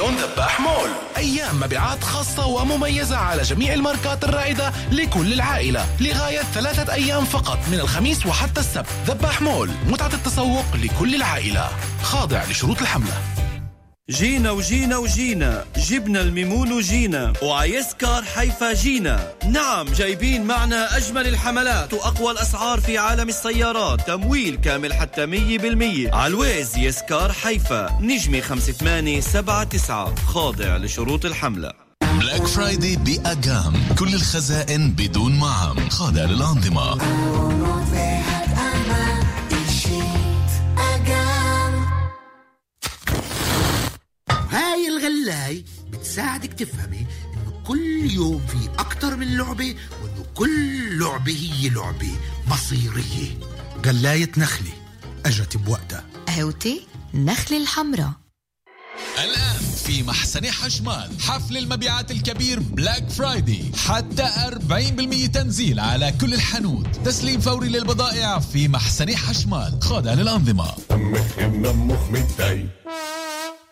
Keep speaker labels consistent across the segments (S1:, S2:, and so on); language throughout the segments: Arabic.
S1: تلفزيون ذباح مول. أيام مبيعات خاصة ومميزة على جميع الماركات الرائدة لكل العائلة. لغاية ثلاثة أيام فقط من الخميس وحتى السبت. ذباح مول. متعة التسوق لكل العائلة. خاضع لشروط الحملة.
S2: جينا وجينا وجينا جبنا الميمون وجينا. وعيسكر حيفا جينا. نعم جايبين معنا أجمل الحملات وأقوى الأسعار في عالم السيارات. تمويل كامل حتى مية بالمية. علويز يسكار حيفا. نجمي خمسة ثمانية سبعة تسعة. خاضع لشروط الحملة.
S3: بلاك فرايدي بأجام كل الخزائن بدون معام خاضع للأنظمة.
S4: هاي الغلاي بتساعدك تفهمي إنه كل يوم في أكتر من لعبة وإنه كل لعبة هي لعبة مصيرية. غلاية نخلة أجت بوقتها.
S5: قهوتي نخلة الحمراء.
S3: الآن في مخسني حشمال حفل المبيعات الكبير Black Friday حتى 40% تنزيل على كل الحانوت. تسليم فوري للبضائع في مخسني حشمال خاضع للأنظمة.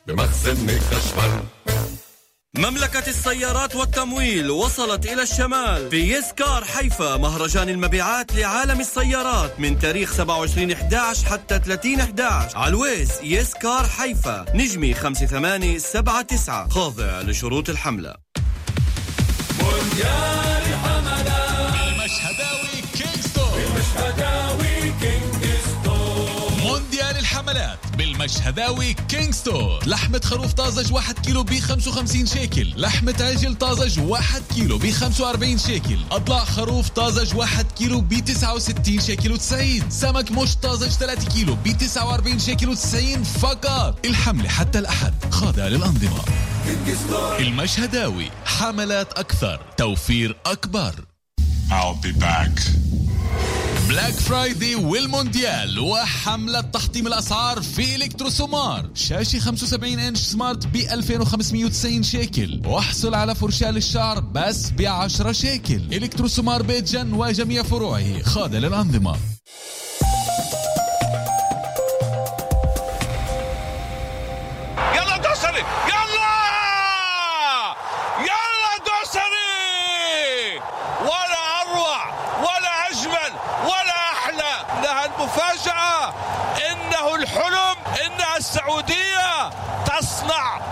S6: بمخزن خشمال
S2: مملكة السيارات والتمويل وصلت إلى الشمال في Yes Car حيفا مهرجان المبيعات لعالم السيارات من تاريخ 27 11 حتى 30 11 always Yes Car حيفا نجمة 5879 خاضع لشروط الحملة.
S3: المشهداوي King Store المشهداوي King Store مونديال الحملات. بالمشهداوي King Store لحمة خروف طازج 1 كيلو ب 55 شيكل. لحمة عجل طازج 1 كيلو ب 45 شيكل. أضلاع خروف طازج 1 كيلو ب 69 شيكل و90 سمك مشط طازج 3 كيلو ب 49 شيكل و90 فقط. الحملة حتى الأحد. خاضع للأنظمة. المشهداوي. حملات أكثر. توفير أكبر.
S6: I'll be back.
S3: Black Friday والمونديال وحملة تحطيم الأسعار في إلكترو سومار شاشة 75 إنش smart ب 2590 شيكل. واحصل على فرشاة للشعر بس ب 10 شيكل. إلكترو سومار بيت جن وجميع فروعه. خاضع للأنظمة.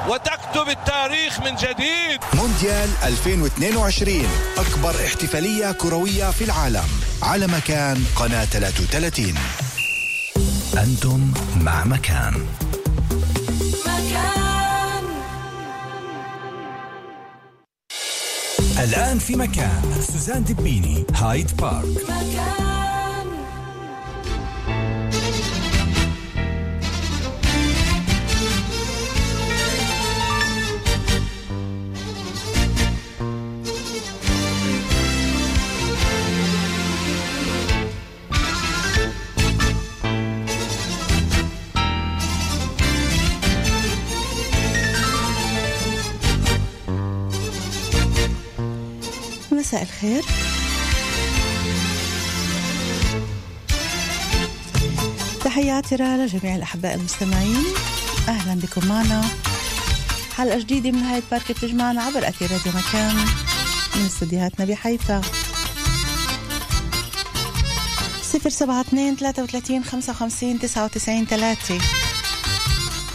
S7: وتكتب التاريخ من جديد.
S8: مونديال 2022 أكبر احتفالية كروية في العالم على مكان قناة 33 أنتم مع مكان. الآن في مكان سوزان دبيني هايد بارك.
S9: مساء الخير. تحياتي لجميع الأحباء المستمعين. أهلا بكم معنا. حلقة جديدة من هاي بارك بتجمعنا عبر أثير راديو مكان من استديوهاتنا بحيفا. صفر سبعة اثنين ثلاثة وثلاثين خمسة وخمسين تسعة وتسعين ثلاثة.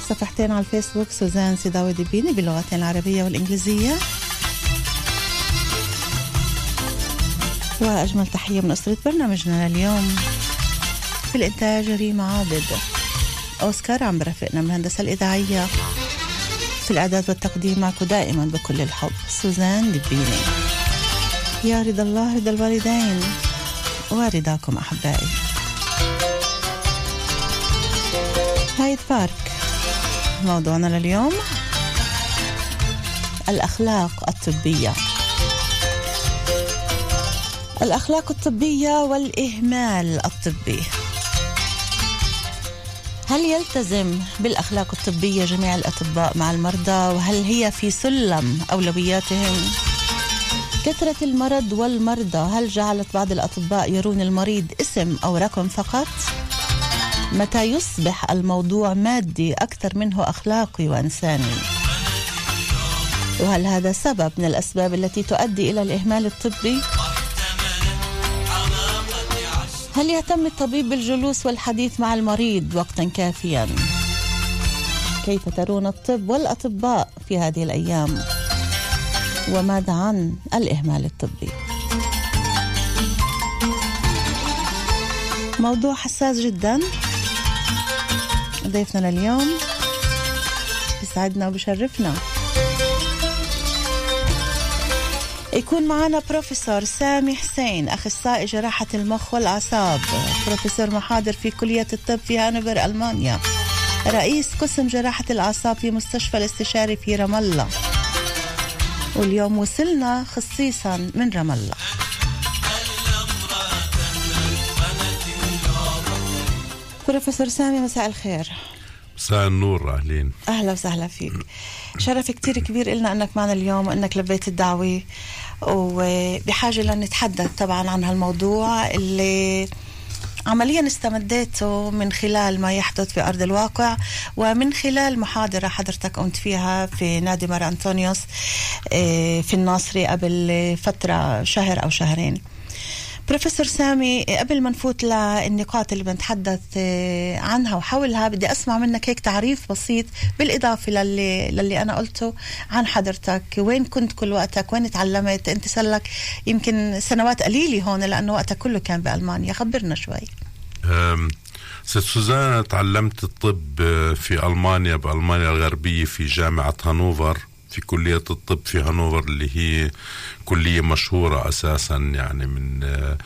S9: صفحتين على الفيسبوك سوزان سيداوي دبيني باللغتين العربية والإنجليزية. وأجمل تحية من أسرة برنامجنا لليوم في الإنتاج ريما عابد. أوسكار عم برافقنا الهندسة الإذاعية. في الإعداد والتقديم معكم دائما بكل الحب سوزان دبيني. يا رضا الله رضا الوالدين. ورضاكم أحبائي. هايد بارك. موضوعنا لليوم الأخلاق الطبية. الأخلاق الطبية والإهمال الطبي هل يلتزم بالأخلاق الطبية جميع الأطباء مع المرضى وهل هي في سلم أولوياتهم؟ كثرة المرض والمرضى هل جعلت بعض الأطباء يرون المريض اسم أو رقم فقط؟ متى يصبح الموضوع مادي أكثر منه أخلاقي وإنساني؟ وهل هذا سبب من الأسباب التي تؤدي إلى الإهمال الطبي؟ هل يهتم الطبيب بالجلوس والحديث مع المريض وقتا كافيا؟ كيف ترون الطب والأطباء في هذه الأيام؟ وماذا عن الإهمال الطبي؟ موضوع حساس جدا ضيفنا لليوم بيسعدنا وبشرفنا يكون معنا بروفيسور سامي حسين أخصائي جراحة المخ والأعصاب. بروفيسور محاضر في كلية الطب في هانوفر ألمانيا. رئيس قسم جراحة الأعصاب في مستشفى الاستشاري في رام الله. واليوم وصلنا خصيصا من رام الله. بروفيسور سامي مساء الخير.
S10: مساء النور أهلين.
S9: أهلا وسهلا فيك. شرف كتير كبير لنا أنك معنا اليوم وانك لبيت الدعوة. وبحاجة لنتحدث طبعا عن هالموضوع اللي عمليا استمديته من خلال ما يحدث في أرض الواقع ومن خلال محاضرة حضرتك قمت فيها في نادي مار أنطونيوس آه، في الناصري قبل فترة شهر أو شهرين. بروفيسور سامي قبل ما نفوت للنقاط اللي بنتحدث آه، عنها وحولها بدي أسمع منك هيك تعريف بسيط بالإضافة للي للي أنا قلته عن حضرتك. وين كنت كل وقتك؟ وين تعلمت أنت صار لك يمكن سنوات قليلة هون لأنه وقتك كله كان بألمانيا. خبرنا شوي.
S10: ست سوزان تعلمت الطب آه، في ألمانيا بألمانيا الغربية في جامعة هانوفر. في كلية الطب في هانوفر اللي هي كلية مشهورة أساسا يعني من آه،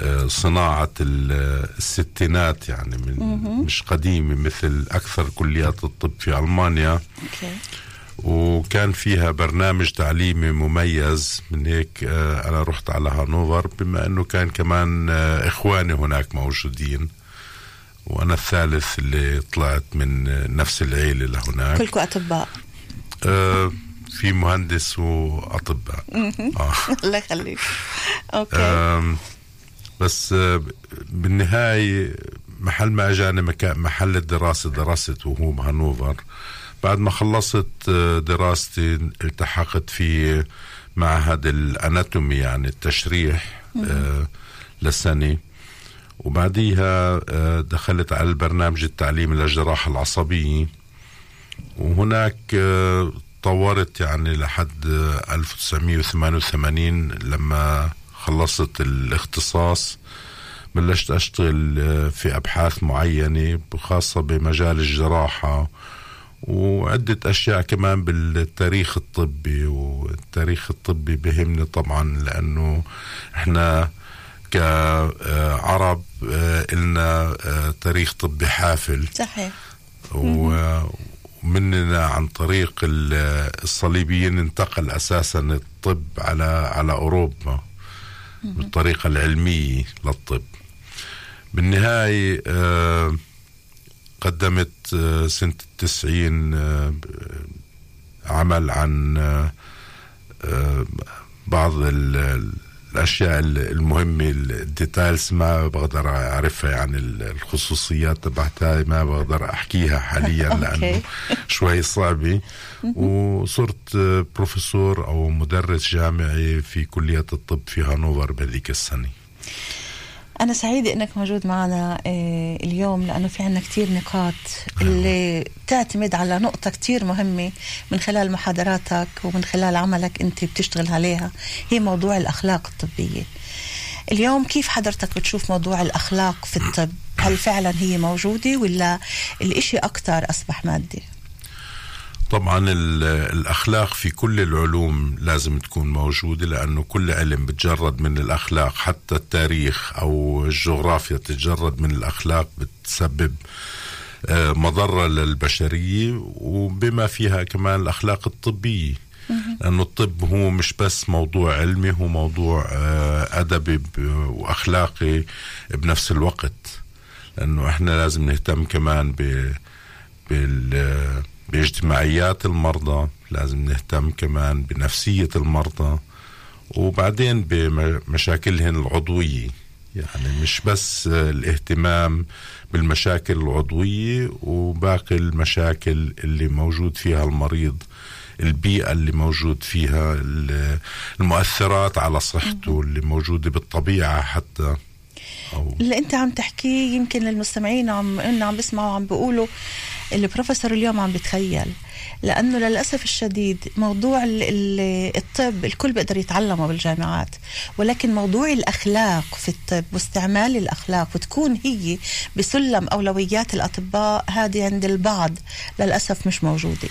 S10: آه، صناعة ال- الستينات يعني من. مش قديمة مثل أكثر كليات الطب في ألمانيا. وكان فيها برنامج تعليمي مميز من هيك آه، أنا رحت على هانوفر بما أنه كان كمان إخواني هناك موجودين. وأنا الثالث اللي طلعت من نفس العيلة لهناك.
S9: كلكم أطباء.
S10: آه، في مهندس وأطباء.
S9: مهم.
S10: آه.
S9: الله يخليك.
S10: أوكي. بس آه، بالنهاية محل ما اجاني مكان محل الدراسة درست وهو بهانوفر بعد ما خلصت آه، دراستي التحقت في معهد ال anatomy يعني التشريح آه، لسنة وبعديها آه، دخلت على البرنامج التعليمي للجراحة العصبية. وهناك آه، طورت يعني لحد آه، 1988 لما خلصت الاختصاص. بلشت أشتغل آه، في أبحاث معينة خاصة بمجال الجراحة وعدة أشياء كمان بالتاريخ الطبي. والتاريخ الطبي بهمني طبعا لأنه إحنا كعرب آه، إلنا آه، تاريخ طبي حافل.
S9: صحيح.
S10: و- ومننا عن طريق ال- الصليبيين انتقل أساسا الطب على على أوروبا بالطريقة العلمية للطب. بالنهاية آه، قدمت آه، سنة التسعين آه، عمل عن بعض ال- الأشياء المهمة الديتايلز ما بقدر أعرفها يعني الخصوصيات تبعتها ما بقدر أحكيها حاليا
S9: لأنه.
S10: شوي صعبة. وصرت بروفيسور أو مدرس جامعي في كلية الطب في هانوفر بهذيك السنة.
S9: أنا سعيدة إنك موجود معنا آه، اليوم لأنه في عنا كتير نقاط اللي تعتمد على نقطة كتير مهمة من خلال محاضراتك ومن خلال عملك أنت بتشتغل عليها هي موضوع الأخلاق الطبية. اليوم كيف حضرتك بتشوف موضوع الأخلاق في الطب؟ هل فعلا هي موجودة ولا الإشي أكتر أصبح مادي
S10: طبعا ال- الأخلاق في كل العلوم لازم تكون موجودة لأنه كل علم بتجرد من الأخلاق حتى التاريخ أو الجغرافيا تتجرد من الأخلاق بتسبب آه، مضرة للبشرية وبما فيها كمان الأخلاق الطبية. لأنه الطب هو مش بس موضوع علمي هو موضوع آه، أدبي ب- وأخلاقي بنفس الوقت. لأنه إحنا لازم نهتم كمان بال باجتماعيات المرضى لازم نهتم كمان بنفسية المرضى وبعدين بمشاكلهم العضوية. يعني مش بس الاهتمام بالمشاكل العضوية وباقي المشاكل اللي موجود فيها المريض البيئة اللي موجود فيها ال- المؤثرات على صحته اللي موجودة بالطبيعة حتى. أو
S9: اللي أنت عم تحكيه يمكن المستمعين عم إن عم بيسمعوا عم بيقولوا البروفيسور اليوم عم بتخيل لأنه للأسف الشديد موضوع ال- ال- الطب الكل بيقدر يتعلمه بالجامعات. ولكن موضوع الأخلاق في الطب واستعمال الأخلاق وتكون هي بسلم أولويات الأطباء هذه عند البعض للأسف مش موجودة.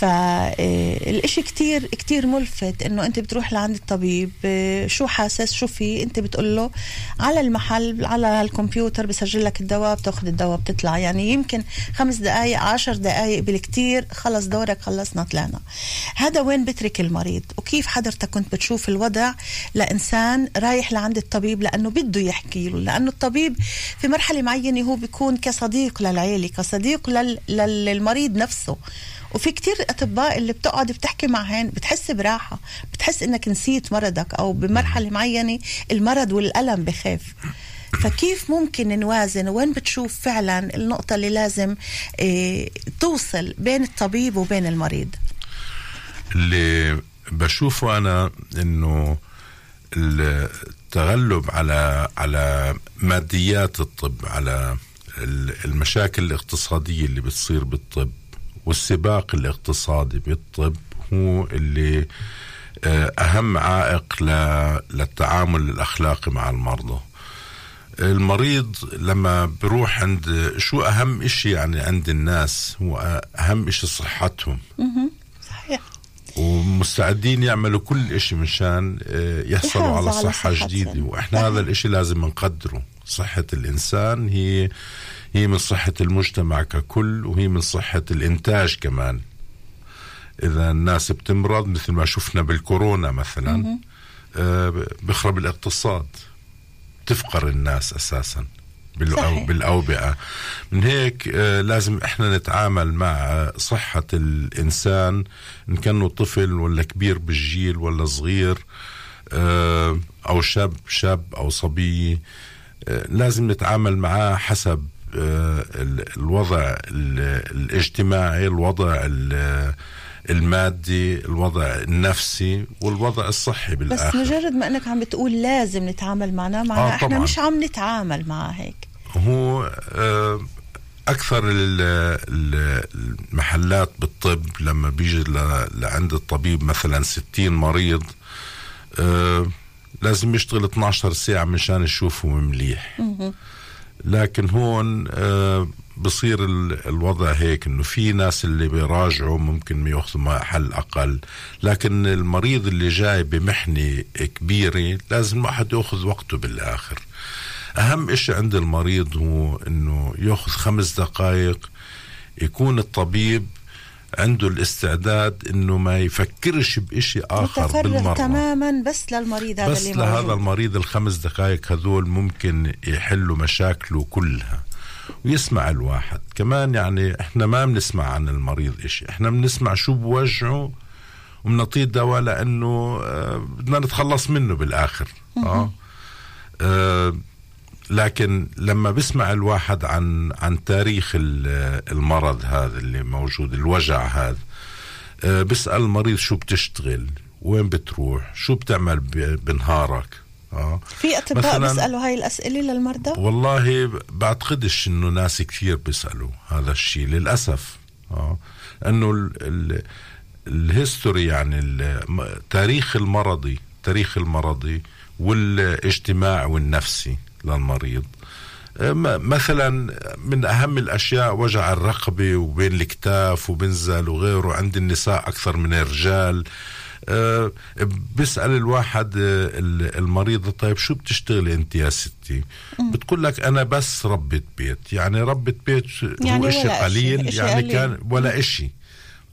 S9: فالإشي كتير كتير ملفت إنه أنت بتروح لعند الطبيب آه، شو حاسس شو في؟ أنت بتقول له على المحل على الكمبيوتر بسجل لك الدواء بتأخذ الدواء بتطلع. يعني يمكن خمس دقائق عشر دقائق بالكتير خلص دورك خلصنا طلعنا. هذا وين بترك المريض؟ وكيف حضرتك كنت بتشوف الوضع لإنسان رايح لعند الطبيب لأنه بده يحكي له؟ لأنه الطبيب في مرحلة معينة هو بيكون كصديق للعيلة كصديق لل... لل- للمريض نفسه. وفي كتير أطباء اللي بتقعد بتحكي معهن بتحس براحة بتحس إنك نسيت مرضك أو بمرحلة معينة المرض والألم بخاف. فكيف ممكن نوازن؟ وين بتشوف فعلا النقطة اللي لازم إيه توصل بين الطبيب وبين المريض؟
S10: اللي بشوفه أنا إنه التغلب على على ماديات الطب على ال- المشاكل الاقتصادية اللي بتصير بالطب والسباق الاقتصادي بالطب هو اللي آه، أهم عائق للتعامل الأخلاقي مع المرضى. المريض لما بروح عند شو أهم إشي يعني عند الناس؟ هو أهم إشي صحتهم.
S9: صحيح.
S10: ومستعدين يعملوا كل إشي مشان آه، يحصلوا على صحة. جديدة. وإحنا هذا الإشي لازم نقدره. صحة الإنسان هي هي من صحة المجتمع ككل وهي من صحة الإنتاج كمان. إذا الناس بتمرض مثل ما شفنا بالكورونا مثلا آه، بخرب الاقتصاد. تفقر الناس أساسا بالأو. بالأوبئة. من هيك آه، لازم إحنا نتعامل مع صحة الإنسان إن كانه طفل ولا كبير بالجيل ولا صغير آه، أو شاب شاب أو صبي آه، لازم نتعامل معاه حسب الوضع ال- الاجتماعي الوضع ال- المادي الوضع النفسي والوضع الصحي
S9: بس
S10: بالآخر.
S9: مجرد ما إنك عم بتقول لازم نتعامل معنا معناها
S10: آه، طبعاً.
S9: مش عم نتعامل مع هيك.
S10: هو آه، ال- المحلات بالطب لما بيجي لعند الطبيب مثلا 60 مريض آه، لازم يشتغل 12 ساعة مشان يشوفهم مليح. لكن هون آه، بصير ال- الوضع هيك إنه في ناس اللي بيراجعوا ممكن يأخذوا حل أقل. لكن المريض اللي جاي بمحنة كبيرة لازم الواحد يأخذ وقته بالآخر. أهم إشي عند المريض هو إنه يأخذ خمس دقائق يكون الطبيب عنده الاستعداد إنه ما يفكرش بإشي آخر
S9: متفرغ
S10: بالمرة.
S9: تماما بس للمريض هذا
S10: بس
S9: اللي
S10: لهذا
S9: موجود.
S10: المريض الخمس دقائق هذول ممكن يحلوا مشاكله كلها ويسمع الواحد. كمان يعني إحنا ما بنسمع عن المريض إشي. إحنا بنسمع شو بوجعه وبنعطيه دواء لأنه آه، بدنا نتخلص منه بالآخر. آه, آه لكن لما بسمع الواحد عن عن تاريخ ال- المرض هذا اللي موجود الوجع هذا آه، بسأل المريض شو بتشتغل؟ وين بتروح؟ شو بتعمل بنهارك؟ آه.
S9: في
S10: أطباء
S9: بيسألوا هاي الأسئلة للمرضى؟
S10: والله بعتقدش إنه ناس كثير بيسألوا هذا الشيء للأسف. آه. إنه ال ال الهيستوري يعني ال- تاريخ المرضي تاريخ المرضي والإجتماع والنفسي. للمريض م- مثلا من أهم الأشياء وجع الرقبة وبين الكتاف وبنزل وغيره عند النساء أكثر من الرجال. آه، بيسأل الواحد آه، ال- المريضة طيب شو بتشتغلي أنت يا ستي؟ بتقول لك أنا بس ربة بيت. يعني ربة بيت
S9: يعني
S10: هو
S9: إشي،
S10: قليل
S9: إشي
S10: يعني
S9: قليل.
S10: كان ولا إشي.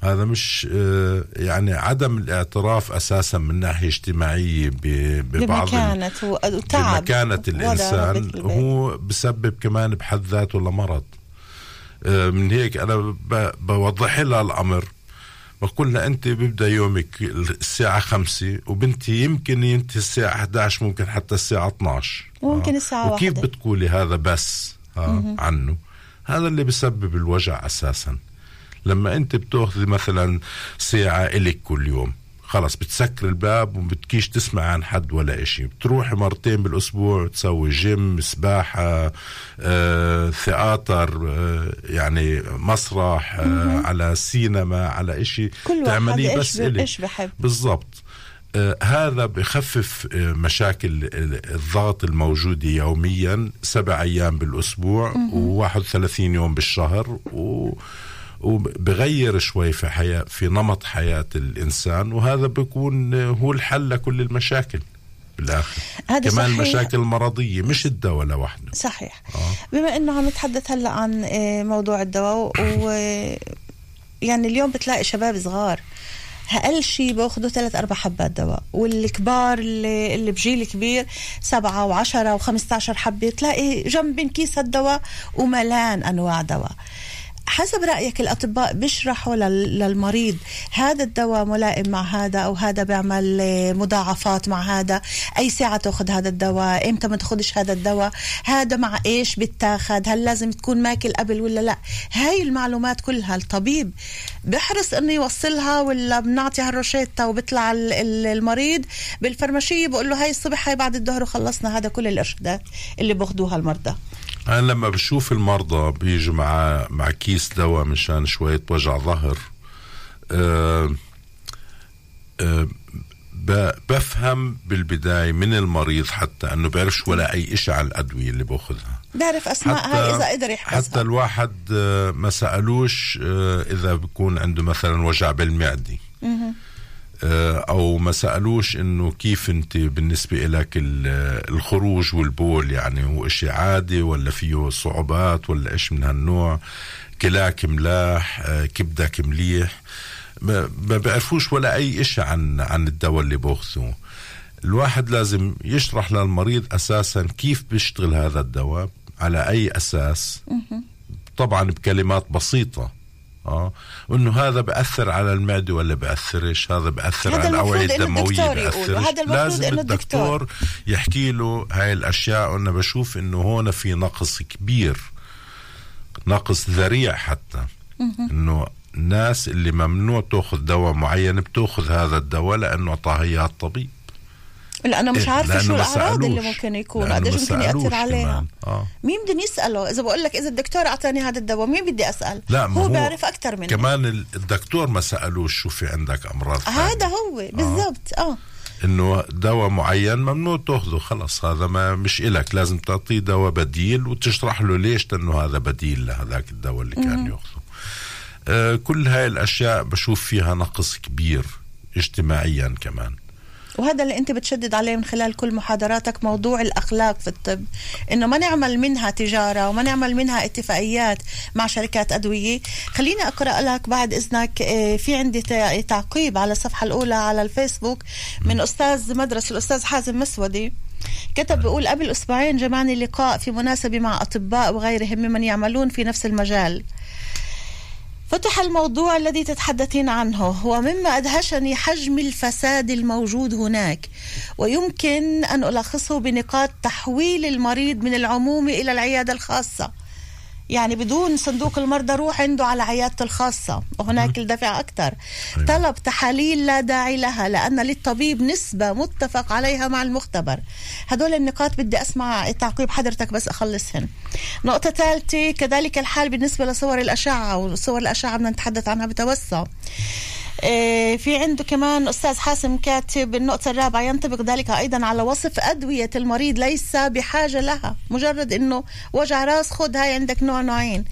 S10: هذا مش آه، يعني عدم الاعتراف أساسا من ناحية اجتماعية ببعض
S9: و- وتعب ربة البيت.
S10: هو بسبب كمان بحد ذاته لمرض. آه، من هيك أنا ب- بوضح لها الأمر. بقول لها أنت بيبدأ يومك الساعة خمسة وبنتي يمكن ينتهي الساعة 11 ممكن حتى الساعة 12
S9: ممكن الساعة
S10: وكيف
S9: واحدة.
S10: بتقولي هذا بس؟ آه عنه. هذا اللي بسبب الوجع أساسا. لما انت بتاخذي مثلا ساعة إلك كل يوم خلص بتسكر الباب وما بتكيش تسمع عن حد ولا إشي. بتروحي مرتين بالأسبوع تسوي جيم سباحة آه، ثياتر آه، يعني مسرح آه، على سينما على إشي.
S9: كل
S10: تعمليه بس
S9: إيش بحب.
S10: بالضبط. آه، هذا بخفف آه، مشاكل ال- الضغط الموجودة يوميا سبع أيام بالأسبوع و31 يوم بالشهر و وبغير شوي في حياة في نمط حياة الإنسان وهذا بيكون آه، هو الحل لكل المشاكل بالآخر.
S9: هذا
S10: كمان
S9: صحيح.
S10: المشاكل المرضية مش الدواء لوحده.
S9: صحيح. بما إنه عم نتحدث هلأ عن آه، موضوع الدواء و يعني اليوم بتلاقي شباب صغار أقل شيء باخذوا ثلاث أربع حبات دواء والكبار اللي, اللي بجيل كبير سبعة وعشرة وخمسة عشر حبة تلاقي جنب كيس الدواء وملان أنواع دواء. حسب رأيك الأطباء بيشرحوا لل- للمريض هذا الدواء ملائم مع هذا أو هذا بيعمل مضاعفات مع هذا؟ أي ساعة تأخذ هذا الدواء؟ إمتى ما تأخذش هذا الدواء؟ هذا مع إيش بتاخد هل لازم تكون ماكل قبل ولا لا؟ هاي المعلومات كلها الطبيب بحرص إنه يوصلها ولا بنعطي ال- ال- المريض بالفرماشية بقول له هاي الصبح هاي بعد الظهر وخلصنا. هذا كل الإرشادات اللي باخذوها المرضى.
S10: أنا لما بشوف المرضى بيجوا مع مع كيس دواء مشان شوية وجع ظهر أه أه بفهم بالبداية من المريض حتى أنه بيعرفش ولا أي إشي على الأدوية اللي باخذها
S9: بعرف اسمائها إذا قدر يحفظها.
S10: حتى الواحد آه، ما سألوش آه، إذا بكون عنده مثلا وجع بالمعدة. أو ما سألوش إنه كيف أنت بالنسبة لك ال- الخروج والبول؟ يعني هو إشي عادي ولا فيه صعوبات ولا إيش من هالنوع؟ كلاك ملاح؟ آه، كبدك مليح؟ ما ما بيعرفوش ولا أي إشي عن عن الدواء اللي باخذوه الواحد لازم يشرح للمريض أساسا كيف بيشتغل هذا الدواء على أي أساس؟ طبعا بكلمات بسيطة. آه. وإنه هذا بأثر على المعدة ولا بأثرش هذا بأثر
S9: هذا
S10: على الاوعيه الدمويه. بأثرش
S9: هذا المفروض
S10: لازم
S9: إنه
S10: الدكتور,
S9: الدكتور.
S10: يحكي له هاي الأشياء. وأنا بشوف إنه هون في نقص كبير نقص ذريع حتى. إنه الناس اللي ممنوع تأخذ دواء معين بتأخذ هذا الدواء لأنه اعطاها اياه الطبيب
S9: لأنه مش
S10: إيه،
S9: عارفة
S10: لأنه
S9: شو
S10: ما
S9: الأعراض اللي
S10: سألوش.
S9: ممكن يكون. قديش ممكن
S10: سألوش
S9: ياثر عليها.
S10: آه.
S9: مين بدهم يسأله؟ إذا بقول لك إذا الدكتور أعطاني هذا الدواء مين بدي أسأل؟
S10: لا ما
S9: هو
S10: هو
S9: بيعرف أكثر مني.
S10: كمان ال- الدكتور ما سألوش شو في عندك أمراض ثانية.
S9: هذا هو بالضبط آه.
S10: إنه دواء معين ممنوع تأخذه خلص هذا ما مش إلك. لازم تعطيه دواء بديل وتشرح له ليش لأنه هذا بديل لهذاك الدواء اللي كان. يأخذه. آه كل هاي الأشياء بشوف فيها نقص كبير اجتماعيا كمان.
S9: وهذا اللي انت بتشدد عليه من خلال كل محاضراتك موضوع الأخلاق في الطب. إنه ما نعمل منها تجارة وما نعمل منها اتفاقيات مع شركات أدوية. خليني أقرأ لك بعد إذنك آه، في عندي تع- تعقيب على الصفحة الأولى على الفيسبوك من أستاذ مدرسة الأستاذ حازم مسودي. كتب بيقول قبل أسبوعين جمعني لقاء في مناسبة مع أطباء وغيرهم ممن يعملون في نفس المجال. فتح الموضوع الذي تتحدثين عنه. ومما أدهشني حجم الفساد الموجود هناك. ويمكن أن ألخصه بنقاط تحويل المريض من العمومي إلى العيادة الخاصة. يعني بدون صندوق المرضى روح عنده على عيادته الخاصة وهناك الدفع أكثر طلب تحاليل لا داعي لها لأن للطبيب نسبة متفق عليها مع المختبر. هدول النقاط بدي أسمع تعقيب حضرتك بس أخلصهن. نقطة ثالثة كذلك الحال بالنسبة لصور الأشعة وصور الأشعة بدنا نتحدث عنها بتوسع. في عنده كمان أستاذ حاسم كاتب النقطة الرابعة ينطبق ذلك أيضا على وصف أدوية المريض ليس بحاجة لها مجرد أنه وجع راس خد هاي عندك نوع نوعين.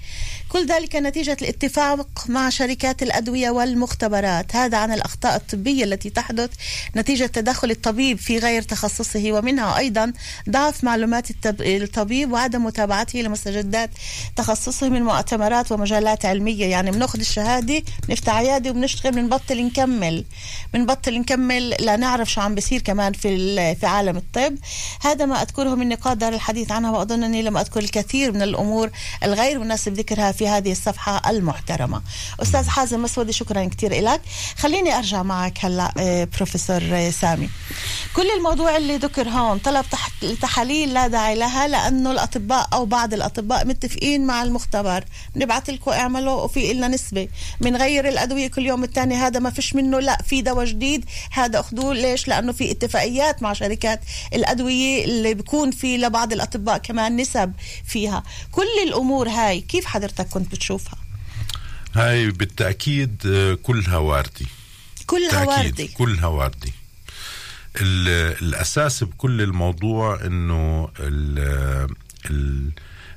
S9: كل ذلك نتيجة الاتفاق مع شركات الأدوية والمختبرات. هذا عن الأخطاء الطبية التي تحدث نتيجة تدخل الطبيب في غير تخصصه ومنها أيضا ضعف معلومات الطبيب وعدم متابعته لمستجدات تخصصه من مؤتمرات ومجالات علمية. يعني بنأخذ الشهادة نفتح عيادة وبنشتغل من بنبطل نكمل بنبطل نكمل لنعرف شو عم بيصير كمان في في عالم الطب. هذا ما أذكره من نقاط دار الحديث عنها وأظن أني لم أذكر الكثير من الأمور الغير مناسب ذكرها في هذه الصفحة المحترمة. أستاذ حازم مسودي شكرا كثير لك خليني أرجع معك هلأ آه، بروفيسور آه، سامي. كل الموضوع اللي ذكر هون طلب تح- تحاليل لا داعي لها لأنه الأطباء أو بعض الأطباء متفقين مع المختبر. نبعث لكم اعملوا وفي لنا نسبة. بنغير الأدوية كل يوم الثاني هذا ما فيش منه لا في دواء جديد. هذا أخذوه ليش؟ لأنه في اتفاقيات مع شركات الأدوية اللي بيكون في لبعض الأطباء كمان نسب فيها. كل الأمور هاي كيف حضرتك كنت بتشوفها؟
S10: هاي بالتأكيد آه، كلها واردة
S9: كلها واردة
S10: كلها واردة ال- الأساس بكل الموضوع إنه ال- ال-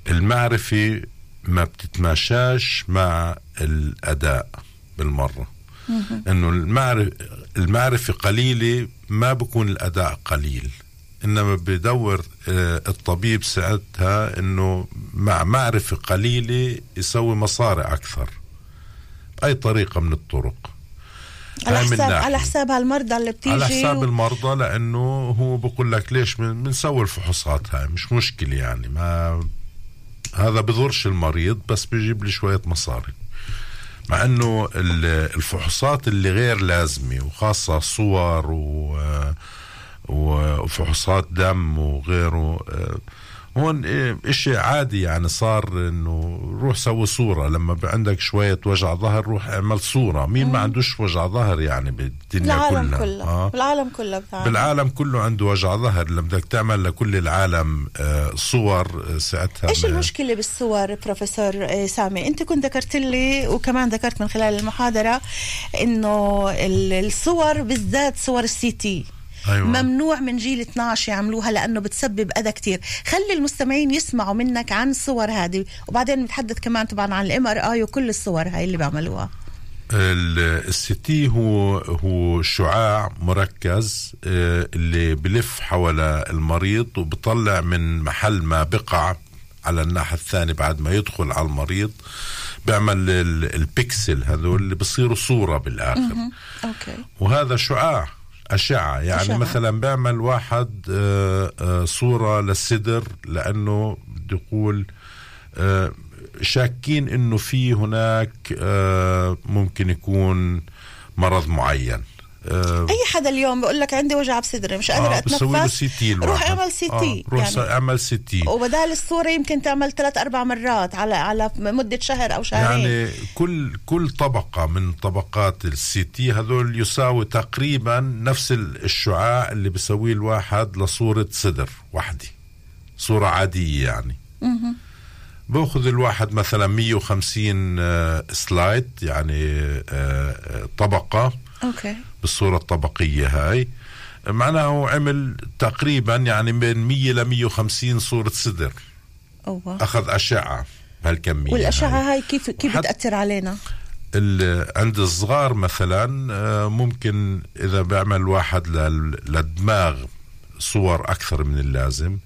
S10: المعرفة ما بتتماشاش مع الأداء بالمرة. إنه المعرفة المعرفة قليلة ما بكون الأداء قليل. إنما بدور آه، الطبيب ساعتها إنه مع معرفة قليلة يسوي مصاري أكثر. بأي طريقة من الطرق.
S9: على حساب
S10: ناحية.
S9: على حساب هالمرضى اللي بتيجي
S10: على حساب
S9: و-
S10: المرضى لأنه هو بقول لك ليش بن- بنسوي الفحوصات هاي. مش مشكلة يعني ما هذا بضرش المريض بس بيجيب لي شوية مصاري. مع إنه ال- الفحوصات اللي غير لازمة وخاصة صور و- وفحوصات دم وغيره آه، هون إيه، إشي عادي يعني صار إنه روح سوي صورة. لما عندك شوية وجع ظهر روح اعمل صورة. مين ما عندوش وجع ظهر يعني بالدنيا
S9: العالم
S10: كلها.
S9: كله.
S10: آه.
S9: العالم كله بتاعنا
S10: بالعالم كله عنده وجع ظهر. لما بدك تعمل لكل العالم آه، صور آه، ساعتها إيش
S9: المشكلة بالصور بروفيسور آه، سامي؟ أنت كنت ذكرت لي وكمان ذكرت من خلال المحاضرة إنه ال- الصور بالذات صور ال CT.
S10: أيوة.
S9: ممنوع من جيل 12 يعملوها لأنه بتسبب أذى كتير. خلي المستمعين يسمعوا منك عن الصور هذه. وبعدين بنتحدث كمان طبعا عن ال MRI وكل الصور هاي اللي بيعملوها
S10: ال- ال CT هو هو شعاع مركز آه، اللي بلف حول المريض وبطلع من محل ما بقع على الناحية الثانية بعد ما يدخل على المريض. بيعمل ال- البكسل هذول اللي بصيروا صورة بالآخر.
S9: أوكي.
S10: وهذا شعاع. أشعة يعني
S9: أشعة.
S10: مثلا بيعمل واحد آه، آه، صورة للصدر لأنه بده يقول آه، شاكين إنه في هناك ممكن يكون مرض معين آه،
S9: أي حدا اليوم بقول لك عندي وجع بصدري مش قادر
S10: آه، بسوي له أتنفس
S9: روح. اعمل C
S10: آه،
S9: T
S10: روح
S9: يعني.
S10: اعمل CT.
S9: وبدال الصورة يمكن تعمل ثلاث أربع مرات على على مدة شهر أو شهرين.
S10: يعني كل كل طبقة من طبقات ال CT هذول يساوي تقريبا نفس ال- الشعاع اللي بيسويه الواحد لصورة صدر وحدة صورة عادية يعني. بأخذ الواحد مثلا 150 آه، slide يعني آه، آه، طبقة.
S9: أوكي.
S10: بالصورة الطبقية هاي معناه عمل تقريبا يعني من 100 ل 150 صورة صدر
S9: أوه.
S10: أخذ أشعة بهالكمية هاي.
S9: والأشعة هاي كيف كيف
S10: وحت-
S9: بتأثر علينا؟
S10: عند الصغار مثلا آه، ممكن إذا بيعمل واحد لل- للدماغ صور أكثر من اللازم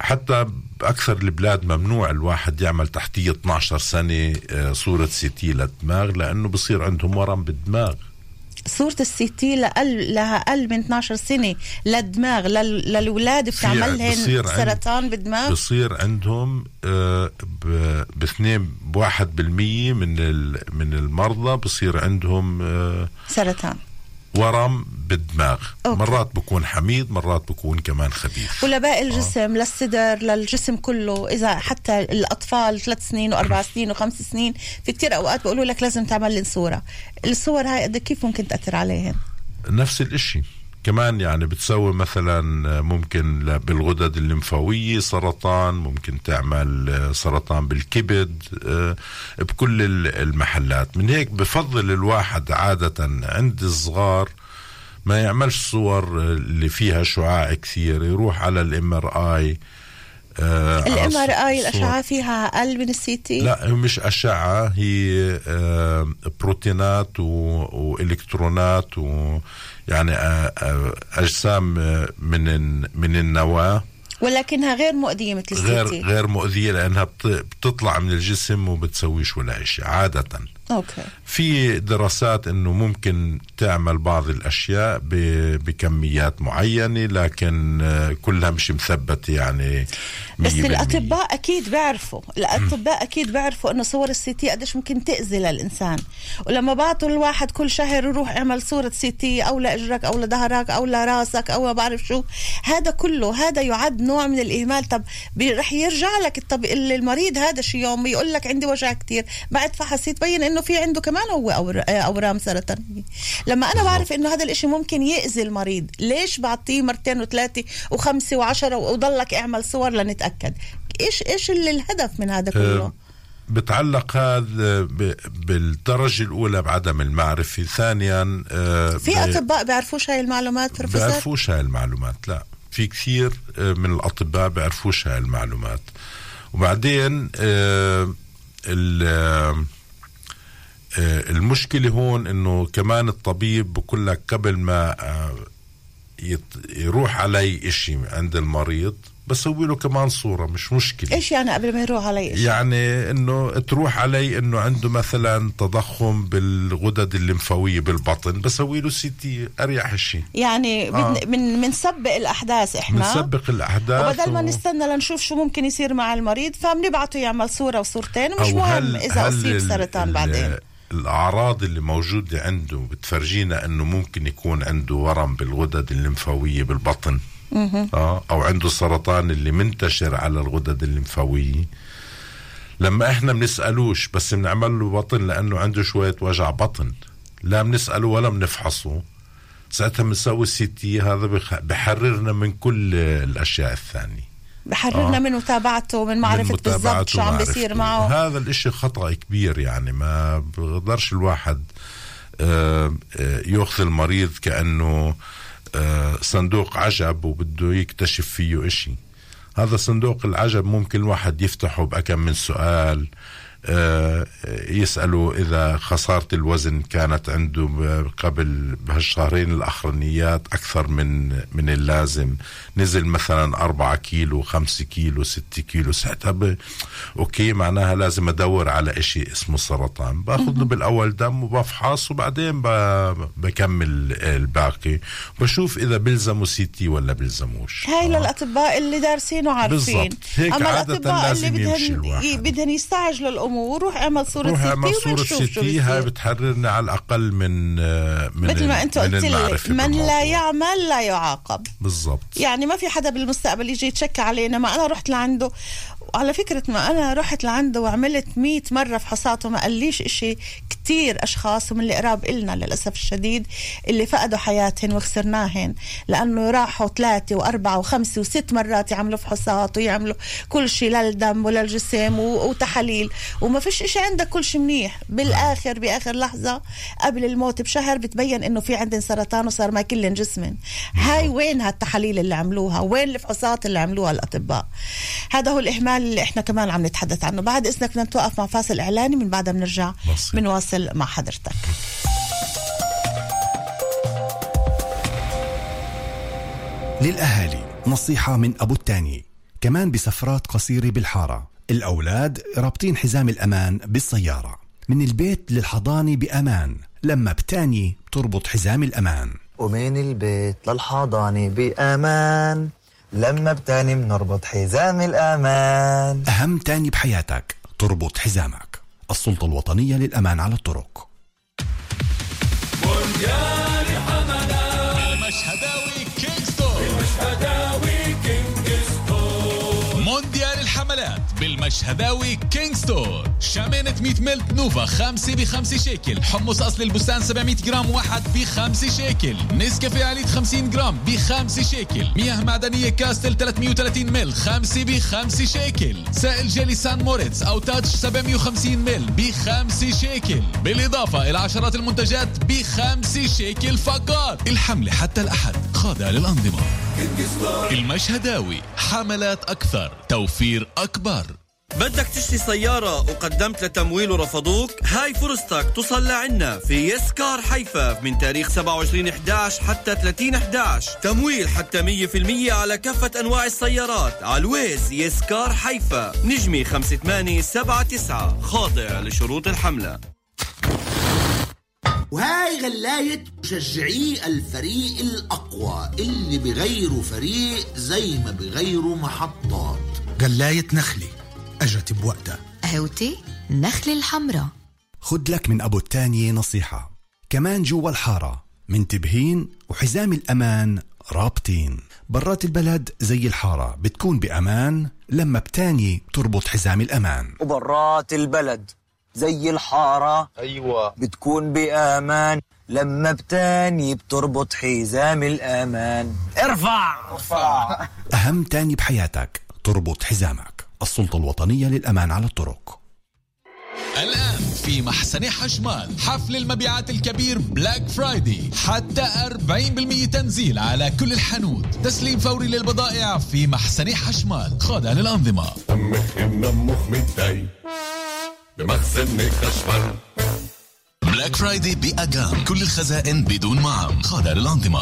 S10: حتى بأكثر البلاد ممنوع الواحد يعمل تحت ال 12 سنة آه، صورة CT للدماغ لأنه بصير عندهم ورم بالدماغ.
S9: صورة ال CT لأقل لها أقل من 12 سنة للدماغ لل... للولاد بتعملهن
S10: عند-
S9: سرطان بالدماغ؟
S10: بصير عندهم آه، ب- باثنين بواحد بالمية من ال- من المرضى بصير عندهم آه،
S9: سرطان.
S10: ورم بالدماغ.
S9: أوكي.
S10: مرات بكون حميد مرات بكون كمان خبيث.
S9: ولباقي الجسم للصدر للجسم كله. إذا حتى الأطفال ثلاث سنين وأربع سنين وخمس سنين في كتير أوقات بيقولوا لك لازم تعمل لهم صورة. الصور هاي قد كيف ممكن تأثر عليهم؟
S10: نفس الإشي. كمان يعني بتسوي مثلا ممكن بالغدد الليمفاوية سرطان ممكن تعمل آه، سرطان بالكبد آه، بكل ال- المحلات. من هيك بفضل الواحد عادة عند الصغار ما يعملش صور آه، اللي فيها شعاع كثير يروح على ال
S9: MRI ال MRI الأشعة فيها أقل من ال CT؟
S10: لا مش أشعة هي آه، بروتينات و- وإلكترونات ويعني آه، آه، آه، من من النواة.
S9: ولكنها غير مؤذية مثل
S10: غير
S9: ال CT؟
S10: غير مؤذية لأنها بت- بتطلع من الجسم وبتسويش ولا شيء عادة.
S9: أوكي.
S10: في دراسات إنه ممكن تعمل بعض الأشياء بكميات معينة لكن آه، كلها مش مثبتة يعني
S9: بس
S10: 100%.
S9: الأطباء أكيد بيعرفوا الأطباء أكيد بيعرفوا إنه صور ال CT قديش ممكن تأذي للإنسان. ولما بعطوا الواحد كل شهر يروح يعمل صورة CT أو لإجرك أو لظهرك أو لراسك أو ما بعرف شو هذا كله هذا يعد نوع من الإهمال. طب رح يرجع لك الطب المريض هذا شي يوم يقول لك عندي وجع كتير بعد فحص يتبين إنه في عنده كمان هو أور- أورام سرطانيه لما أنا بعرف إنه هذا الإشي ممكن يأذي المريض ليش بعطيه مرتين وثلاثة وخمسة وعشرة وضلك اعمل صور لنتأكد؟ إيش إيش اللي الهدف من هذا كله؟
S10: آه، بتعلق هذا بالدرجة الأولى بعدم المعرفة. ثانيا آه،
S9: في أطباء بيعرفوش هاي المعلومات بروفيسور
S10: بيعرفوش هاي المعلومات لا. في كثير آه، من الأطباء بيعرفوش هاي المعلومات. وبعدين آه، ال- آه، آه، المشكلة هون إنه كمان الطبيب بقول لك قبل ما آه، يروح علي إشي عند المريض بسوي له كمان صورة مش مشكلة
S9: إيش يعني قبل ما يروح علي إيش؟
S10: يعني إنه تروح علي إنه عنده مثلا تضخم بالغدد الليمفاوية بالبطن بسوي له CT أريح شيء
S9: يعني
S10: آه.
S9: من منسبق الأحداث إحنا
S10: بنسبق الأحداث
S9: وبدل ما
S10: و-
S9: نستنى لنشوف شو ممكن يصير مع المريض فبنبعته يعمل صورة وصورتين ومش
S10: أو
S9: مهم
S10: هل-
S9: إذا
S10: هل
S9: أصيب
S10: ال-
S9: سرطان بعدين
S10: الأعراض اللي موجودة عنده بتفرجينا إنه ممكن يكون عنده ورم بالغدد الليمفاوية بالبطن. آه أو عنده سرطان اللي منتشر على الغدد الليمفاوية. لما إحنا بنسألوش بس بنعمل له بطن لأنه عنده شوية وجع بطن. لا بنسأله ولا بنفحصه. ساعتها بنسوي السي تي هذا بحررنا من كل الأشياء الثانية.
S9: بحررنا
S10: آه.
S9: من متابعته من معرفة بالضبط شو عم. بيصير معه
S10: هذا الإشي خطأ كبير يعني ما بقدرش الواحد آه، آه، يأخذ المريض كأنه آه، صندوق عجب وبده يكتشف فيه إشي هذا صندوق العجب ممكن الواحد يفتحه بأكم من سؤال آه، يسأله إذا خسارة الوزن كانت عنده قبل بهالشهرين الأخرانيات أكثر من من اللازم نزل مثلا أربعة كيلو خمسة كيلو ستة كيلو ساعتها. أوكي معناها لازم أدور على إشي اسمه سرطان باخذ له بالأول دم وبفحص وبعدين. بكمل الباقي بشوف إذا بلزموا CT ولا بلزموش
S9: هاي للأطباء اللي دارسين وعارفين
S10: بالضبط. هيك
S9: أما
S10: عادة
S9: الأطباء اللي بدهن. بدهن يستعجلوا الأمور روح اعمل صورة
S10: روح اعمل صورة
S9: CT
S10: ونشوف
S9: شو
S10: هاي بتحررنا على الأقل من من
S9: مثل ما
S10: من
S9: قلت لي من. لا يعمل لا يعاقب.
S10: بالضبط.
S9: يعني ما في حدا بالمستقبل يجي يتشكى علينا ما أنا رحت لعنده. وعلى فكرة ما أنا رحت لعنده وعملت مية مرة فحوصات وما قاليش إشي كتير أشخاص ومن القراب إلنا للأسف الشديد اللي فقدوا حياتهن وخسرناهن لأنه راحوا ثلاثة وأربعة وخمسة وست مرات يعملوا فحوصات ويعملوا كل شيء للدم وللجسم وتحاليل. وما فيش إشي عندك كل شيء منيح. بالآخر بآخر لحظة قبل الموت بشهر بتبين إنه في عندن سرطان وصار ماكلن جسمن. هاي وين هالتحاليل اللي عملوها؟ وين الفحوصات اللي عملوها الأطباء؟ هذا هو الإهمال اللي إحنا كمان عم نتحدث عنه. بعد إذنك بدنا نتوقف مع فاصل إعلاني من بعدها بنرجع بنواصل مع حضرتك.
S8: للأهالي نصيحة من أبو التاني. كمان بسفرات قصيرة بالحارة. الأولاد رابطين حزام الأمان بالسيارة. من البيت للحضانة بأمان. لما بتاني بتربط حزام الأمان.
S11: ومن البيت للحضانة بأمان. لما بتاني بنربط حزام الأمان.
S8: أهم تاني بحياتك تربط حزامك. السلطة الوطنية للأمان على الطرق.
S3: الحملات بالمشهداوي كينغستون شامينة 100 ملت نوفا 5 ب 5 شيكل. حمص أصل البستان 700 جرام واحد ب 5 شيكل. نسكافيه عليت 50 جرام ب 5 شيكل. مياه معدنية كاستل 330 مل 5 ب 5 شيكل. سائل جيلي سان موريتس أو تاتش 750 مل ب 5 شيكل. بالإضافة إلى عشرات المنتجات ب 5 شيكل فقط. الحملة حتى الأحد خاضعة للأنظمة. المشهداوي حملات أكثر توفير أكبر.
S2: بدك تشتري سيارة وقدمت لتمويل ورفضوك؟ هاي فرصتك تصل لعنا في يسكار حيفا من تاريخ 27 11 حتى 30 11 تمويل حتى 100% على كافة أنواع السيارات. على الويز يسكار حيفا. نجمي 5879 خاضع لشروط الحملة.
S4: وهاي غلاية مشجعي الفريق الأقوى اللي بغيروا فريق زي ما بغيروا محطات.
S1: قلاية نخلة أجت بوقتها
S5: قهوتي نخلة الحمراء.
S8: خد لك من أبو التانية نصيحة. كمان جوا الحارة منتبهين وحزام الأمان رابطين. برات البلد زي الحارة بتكون بأمان لما بتاني تربط حزام الأمان.
S11: وبرات البلد زي الحارة
S12: أيوة.
S11: بتكون بأمان لما بتاني بتربط حزام الأمان. ارفع!
S12: ارفع!
S8: أهم تاني بحياتك تربط حزامك. السلطة الوطنية للأمان على الطرق.
S3: الآن في محسن حشمال حفل المبيعات الكبير بلاك فرايدي حتى 40% تنزيل على كل الحانوت. تسليم فوري للبضائع في محسن حشمال خاضع للأنظمة.
S6: خشمال
S3: بلاك فرايدي بأجام كل الخزائن بدون מע"מ خاضع للأنظمة.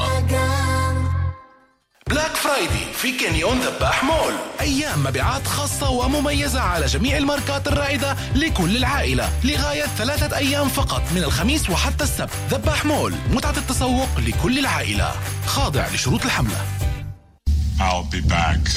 S1: Black Friday في קניון ذباح مول. أيام مبيعات خاصة ومميزة على جميع الماركات الرائدة لكل العائلة لغاية ثلاثة أيام فقط من الخميس وحتى السبت. ذباح مول متعة التسوق لكل العائلة. خاضع لشروط الحملة.
S6: I'll be back.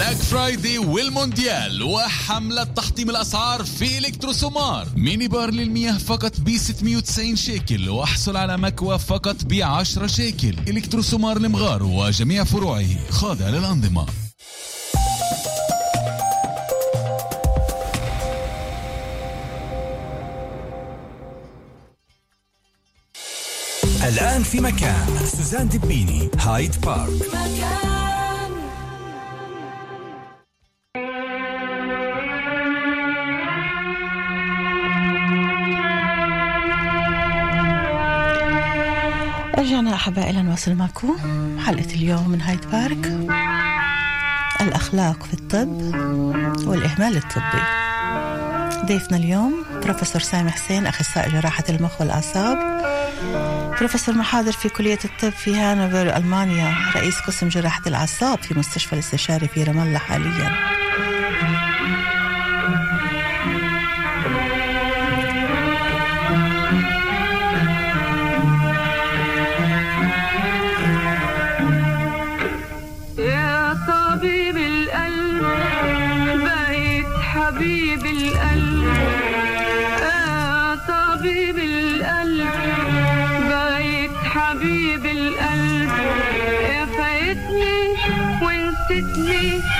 S3: Black Friday والمونديال وحملة تحطيم الأسعار في إلكتروسومار. Mini bar للمياه فقط ب 690 شيكل واحصل على مكوى فقط ب 10 شيكل. إلكتروسومار المغار وجميع فروعه خاضع للأنظمة.
S8: الآن في مكان سوزان دبيني هايد بارك.
S9: رجعنا أحبائي لنواصل معكم. حلقة اليوم من هايد بارك. الأخلاق في الطب والإهمال الطبي. ضيفنا اليوم بروفيسور سامي حسين أخصائي جراحة المخ والأعصاب. بروفيسور محاضر في كلية الطب في هانوفر ألمانيا. رئيس قسم جراحة الأعصاب في مستشفى الاستشاري في رام الله حاليا. me.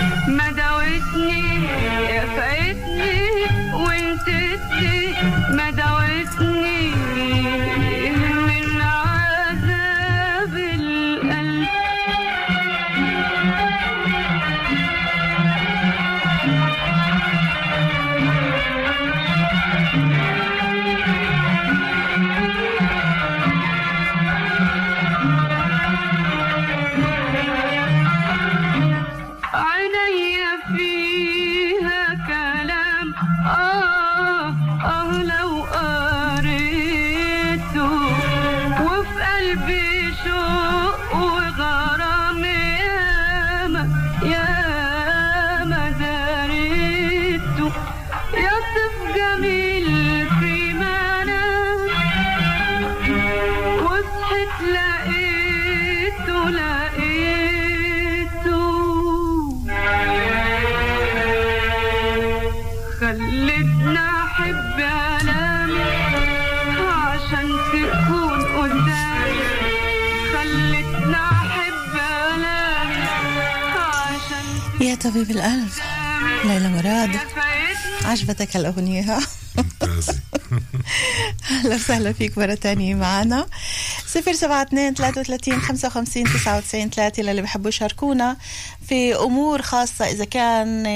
S9: وسهلا فيك مرة تانية معنا. صفر سبعة اثنين ثلاثة وثلاثين خمسة وخمسين تسعة وتسعين ثلاثة. للي بحبوا يشاركونا في أمور خاصة. إذا كان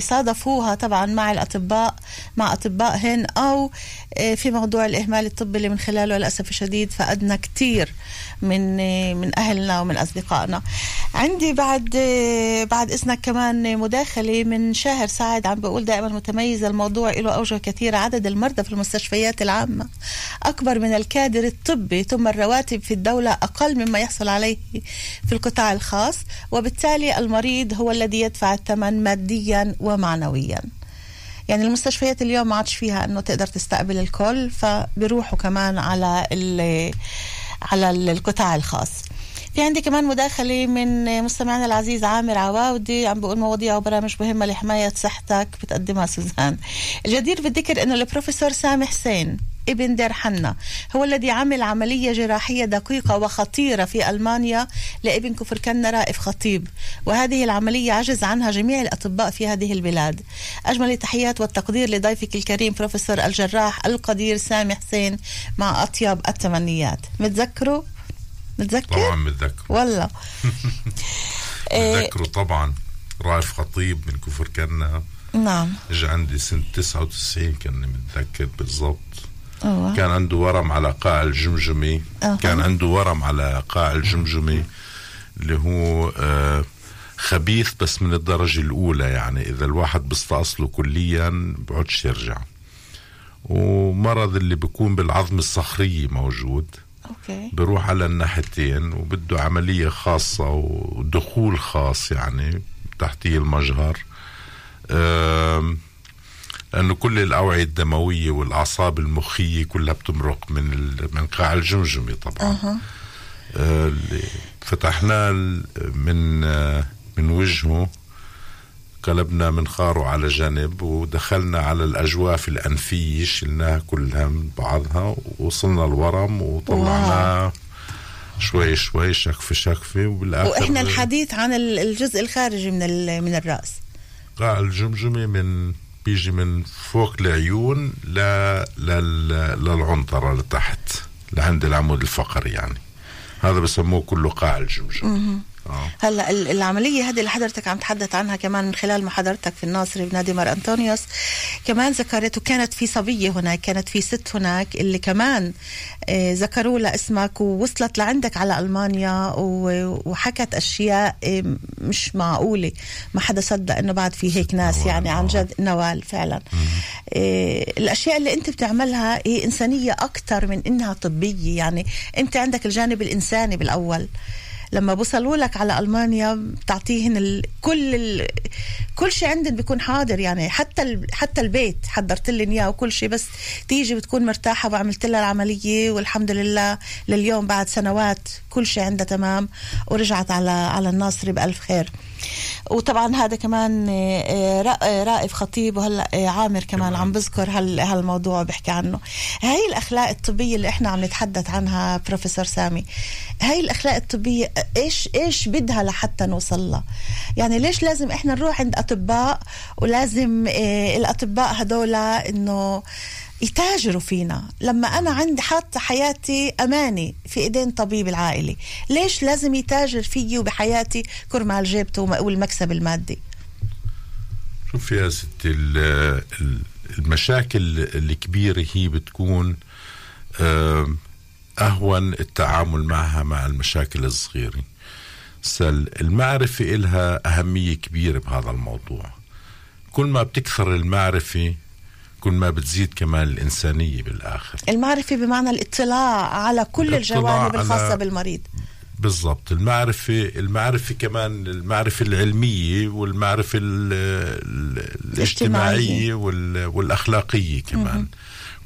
S9: صادفوها طبعا مع الأطباء مع أطبائهن أو في موضوع الإهمال الطبي اللي من خلاله للأسف الشديد فقدنا كتير من من أهلنا ومن أصدقائنا. عندي بعد بعد إذنك كمان مداخلة من شاهر سعد عم بقول دائما متميز الموضوع له أوجه كثيرة عدد المرضى في المستشفيات العامة. أكبر من الكادر الطبي ثم الرواتب في الدولة أقل مما يحصل عليه في القطاع الخاص وبالتالي المريض هو الذي يدفع الثمن ماديا ومعنويا. يعني المستشفيات اليوم ما عادش فيها إنه تقدر تستقبل الكل فبيروحوا كمان على على القطاع الخاص. في عندي كمان مداخلة من مستمعنا العزيز عامر عواودي عم بيقول مواضيع وبرامج مهمة لحماية صحتك بتقدمها سوزان. الجدير بالذكر أنه البروفيسور سامي حسين ابن دير حنا هو الذي عمل عملية جراحية دقيقة وخطيرة في ألمانيا لابن كفر كنا رائف خطيب. وهذه العملية عجز عنها جميع الأطباء في هذه البلاد. أجمل التحيات والتقدير لضيفك الكريم بروفيسور الجراح القدير سامي حسين مع أطيب التمنيات متذكروا؟ متذكر؟
S10: طبعا متذكر
S9: والله. إيه،
S10: متذكره طبعا. رائف خطيب من كفر كنا.
S9: نعم.
S10: اجى عندي سنة 99 كان متذكر بالضبط.
S9: أوه.
S10: كان عنده ورم على قاع الجمجمة
S9: أها.
S10: كان عنده ورم على قاع الجمجمة اللي هو آه خبيث بس من الدرجة الأولى يعني. إذا الواحد بيستأصله كليا بقعدش يرجع. ومرض اللي بيكون بالعظم الصخرية موجود.
S9: أوكي.
S10: بروح على الناحيتين وبده عملية خاصة ودخول خاص يعني تحتيه المجهر. لأنه كل الأوعية الدموية والأعصاب المخية كلها بتمرق من من قاع الجمجمة طبعا. اللي فتحناه من آه، من وجهه. قلبنا منخاره على جنب ودخلنا على الأجواف الأنفية شلناها كلها من بعضها ووصلنا الورم وطلعناه شوي شوي شكفة شكفة وبالآخر
S9: وإحنا الحديث عن ال- الجزء الخارجي من من الرأس.
S10: قاع الجمجمة من بيجي من فوق العيون ل... لل... للعنطرة لتحت لعند العمود الفقري يعني. هذا بسموه كله قاع الجمجمة.
S9: هلا ال- العملية هذه اللي حضرتك عم تحدث عنها كمان من خلال محاضرتك في الناصري بنادي مار أنطونيوس كمان ذكرت وكانت في صبية هناك كانت في ست هناك اللي كمان آه، ذكروا لها اسمك ووصلت لعندك على ألمانيا وحكت أشياء آه، مش معقولة ما حدا صدق إنه بعد في هيك ناس يعني عن جد نوال فعلا. آه، الأشياء اللي أنت بتعملها هي إنسانية أكثر من إنها طبية يعني أنت عندك الجانب الإنساني بالأول. لما بوصلوا لك على ألمانيا بتعطيهن ال... كل ال... كل شيء عندن بيكون حاضر يعني. حتى ال... حتى البيت حضرت لهم إياه وكل شيء بس تيجي بتكون مرتاحة وعملت لها العملية والحمد لله لليوم بعد سنوات كل شيء عندها تمام ورجعت على على الناصري بألف خير. وطبعا هذا كمان آه، آه، را- رائف خطيب وهلأ آه، عامر كمان عم بذكر هال هالموضوع بحكي عنه. هاي الأخلاق الطبية اللي إحنا عم نتحدث عنها بروفيسور سامي هاي الأخلاق الطبية إيش إيش بدها لحتى نوصل لها؟ يعني ليش لازم إحنا نروح عند أطباء ولازم الأطباء هدول إنه يتاجروا فينا. لما أنا عندي حاطة حياتي أماني في إيدين طبيب العائلي ليش لازم يتاجر فيي وبحياتي كرمال جيبته والمكسب المادي؟
S10: شوف يا ستي ال- ال- المشاكل الكبيرة هي بتكون أهون التعامل معها مع المشاكل الصغيرة. المعرفة إلها أهمية كبيرة بهذا الموضوع. كل ما بتكثر المعرفة كل ما بتزيد كمان الإنسانية بالآخر.
S9: المعرفة بمعنى الاطلاع على كل الجوانب الخاصة بالمريض.
S10: بالضبط. المعرفة المعرفة كمان المعرفة العلمية والمعرفة ال- ال- الاجتماعية. وال- والأخلاقية كمان.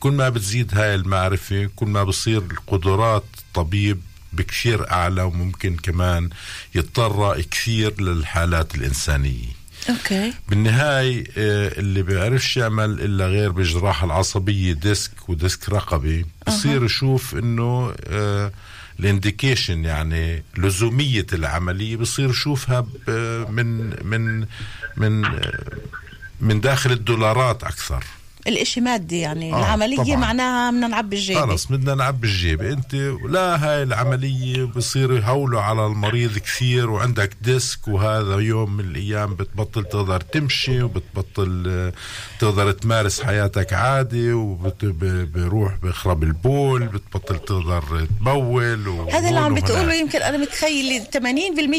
S10: كل ما بتزيد هاي المعرفة كل ما بصير قدرات الطبيب بكثير أعلى وممكن كمان يتطرق كثير للحالات الإنسانية.
S9: أوكي.
S10: بالنهاية آه، اللي بيعرفش يعمل إلا غير بالجراحة العصبية disc و disc رقبي بصير يشوف إنه آه، ال indication يعني لزومية العملية بصير يشوفها ب- من من من آه، من داخل الدولارات أكثر.
S9: الإشي مادي يعني
S10: آه،
S9: العملية
S10: طبعاً.
S9: معناها بدنا نعبي الجيبه
S10: خلص بدنا نعبي الجيبة أنت لا هاي العملية بصيروا يهولوا على المريض كثير وعندك disc وهذا يوم من الأيام بتبطل تقدر تمشي وبتبطل آه، تقدر تمارس حياتك عادي وبروح بيخرب البول بتبطل تقدر تبول
S9: هذا اللي عم بتقوله. يمكن أنا متخيله 80%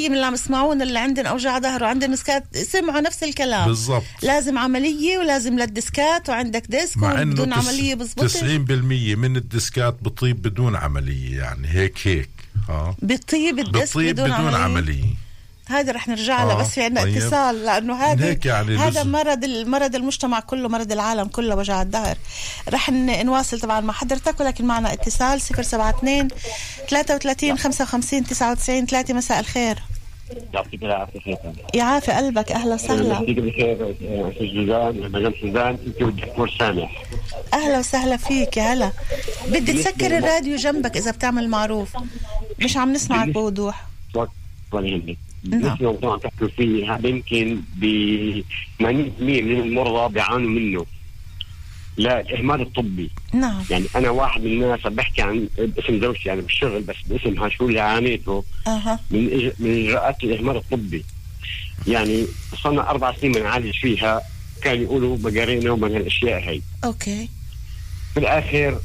S9: من اللي عم يسمعونا اللي عندهم أوجاع ظهر وعندهم ديسكات سمعوا نفس الكلام
S10: بالضبط.
S9: لازم عملية ولازم للديسكات وعندك disc
S10: مع إنه
S9: وبدون
S10: تس-
S9: عملية بزبطش
S10: 90% من الديسكات بطيب بدون عملية يعني هيك هيك آه
S9: بطيب الديسك
S10: بطيب
S9: بدون,
S10: بدون
S9: عملية,
S10: عملية.
S9: هذا رح نرجع
S10: آه،
S9: بس في عندنا
S10: طيب.
S9: اتصال لأنه هذا
S10: يعني
S9: هذا مرض المرض المجتمع كله مرض العالم كله وجع الظهر رح نواصل طبعا مع حضرتك ولكن معنا اتصال 072 33 55 99 3 مساء الخير.
S12: يعطيك العافية
S9: يعافي قلبك أهلا وسهلا.
S12: يعطيك بالخير أستاذ جوزان مدام سوزان انت والدكتور سامح.
S9: أهلا وسهلا فيك يا هلا. بدي تسكر الراديو جنبك إذا بتعمل معروف. مش عم نسمعك بوضوح.
S12: يهمك
S9: نعم.
S12: بالنسبة للموضوع عم تحكوا فيه هذا يمكن ب 80% من المرضى بيعانوا منه. لا الإهمال الطبي.
S9: نعم.
S12: يعني أنا واحد من الناس بحكي عن باسم زوجتي يعني بالشغل بس باسمها شو اللي عانيته
S9: أها.
S12: من إج... من إجراءات الإهمال الطبي. يعني صرنا أربع سنين بنعالج فيها كانوا يقولوا ميجرينا ومن هالاشياء هي
S9: okay.
S12: في الآخر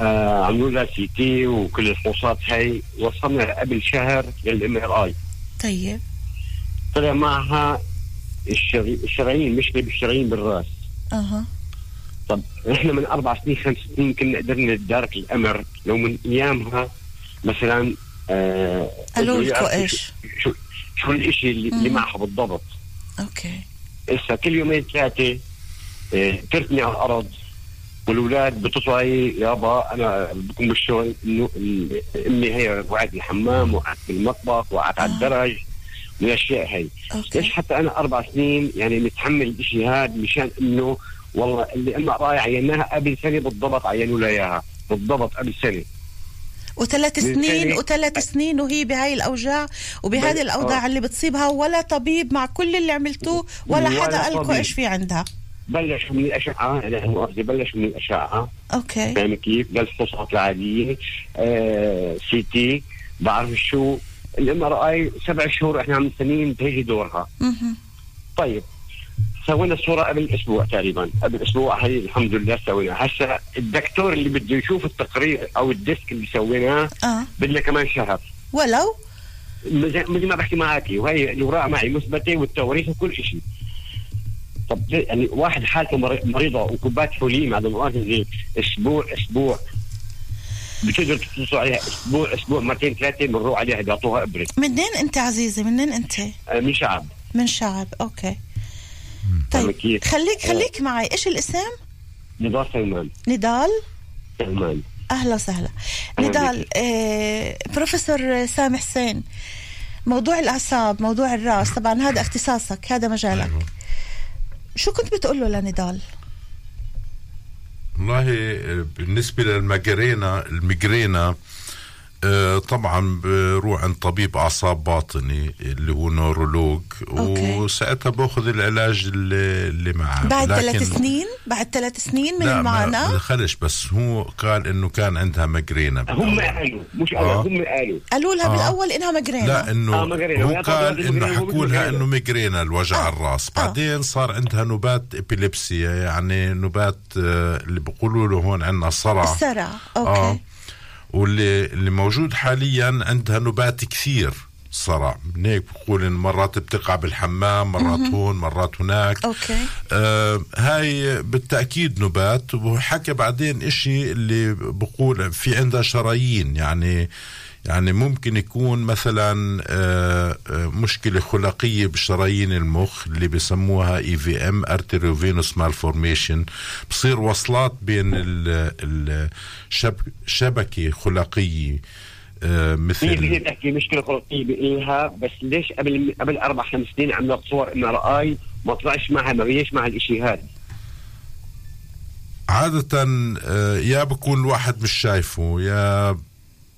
S12: آه عملوا لها CT وكل الفحوصات هي وصلنا قبل شهر لل MRI.
S9: طيب.
S12: طلع معها الشري... الشرايين مشكلة بالشرايين بالرأس.
S9: أها.
S12: طب إحنا من أربع سنين خمس سنين كنا قدرنا نتدارك الأمر. لو من أيامها مثلا آه
S9: قالوا لكم إيش؟
S12: شو, شو, الإشي اللي, اللي. معها بالضبط؟
S9: أوكي.
S12: هسه كل يومين ثلاثة آه، تركني على الأرض والأولاد بتطلعي يابا أنا بكون بالشغل إنه إمي هي وقعت بالحمام وقعت بالمطبخ وقعت على الدرج والاشياء هي. ليش حتى أنا أربع سنين يعني متحمل الشيء هذا مشان إنه والله اللي اما راي عيناها قبل سنه بالضبط عينوا لها إياها بالضبط قبل سنه
S9: وثلاث سنين وثلاث سنين وهي بهاي الأوجاع وبهذه الأوضاع
S12: آه.
S9: اللي بتصيبها ولا طبيب مع كل اللي عملتوه ولا
S12: ولا
S9: حدا قال لكم. إيش في عندها
S12: بلشوا من الأشعة يعني مؤاخذه بلشوا من الأشعة
S9: okay
S12: فاهم كيف؟ للفحوصات العاديه آه CT بعرف شو ال MRI سبع شهور إحنا عم مستنيين تيجي دورها. طيب سوينا الصورة قبل أسبوع تقريبا. قبل أسبوع هي الحمد لله سوينا. هسه الدكتور اللي بده يشوف التقرير أو ال disk اللي سويناه
S9: آه.
S12: بدنا كمان شهر.
S9: ولو؟
S12: مثل ما بحكي معك. وهي الاوراق معي مثبتة والتواريخ وكل شيء طب يعني واحد حالته مري- مريضة وكوباية حليم على مؤاخذه أسبوع أسبوع. بتقدر تتصل عليها أسبوع أسبوع مرتين ثلاثة بنروح عليها بيعطوها ابره
S9: منين أنت عزيزي؟ منين أنت؟
S12: آه، من شعب.
S9: من شعب.
S12: أوكي.
S9: طيب
S12: كيف؟
S9: خليك
S12: آه،
S9: خليك معي. إيش الاسم؟
S12: نضال سلمان.
S9: نضال؟
S12: سلمان.
S9: أهلا وسهلا. نضال آه بروفيسور سامح حسين. موضوع الأعصاب موضوع الرأس. طبعا هذا اختصاصك هذا مجالك. شو كنت بتقول له لنضال؟
S10: والله بالنسبة للمجرينا المجرينا آه، طبعا بروح عند طبيب أعصاب باطني اللي هو نورولوج. وساعتها بأخذ العلاج اللي, اللي معه.
S9: بعد ثلاث سنين؟ بعد ثلاث سنين من
S10: لا ما
S9: المعاناة؟
S10: دخلش بس هو قال إنه كان عندها ميجرينا
S12: هم قالوا مش أنا
S10: آه.
S12: هم قالوا.
S9: قالوا لها
S10: آه.
S9: بالأول إنها ميجرينا
S10: لا إنه
S12: آه، ميجرينا.
S10: هو قال إنه
S12: ميجرينا
S10: حكوا لها. إنه ميجرينا الوجع الراس. بعدين صار عندها نوبات إبيليبسيا يعني نوبات آه، اللي بيقولوا له هون عندنا صرع.
S9: الصرع okay.
S10: آه. واللي اللي موجود حاليا عندها نوبات كثير. صرع هيك بقول إن مرات بتقع بالحمام مرات
S9: مهم.
S10: هون مرات هناك.
S9: okay.
S10: آه هاي بالتأكيد نوبات وحكى بعدين إشي اللي بقول في عندها شرايين. يعني يعني ممكن يكون مثلا آه آه، مشكلة خلقية بشرايين المخ اللي بسموها AVM arteriovenous malformation بصير وصلات بين آه
S12: هي
S10: مثل
S12: هي تحكي مشكلة خلقيه بإلها بس ليش قبل قبل أربع خمس سنين عملت صور MRI ما طلعش معها ما بيجيش معها الشيء هذا
S10: عادة آه، يا بكون الواحد مش شايفه يا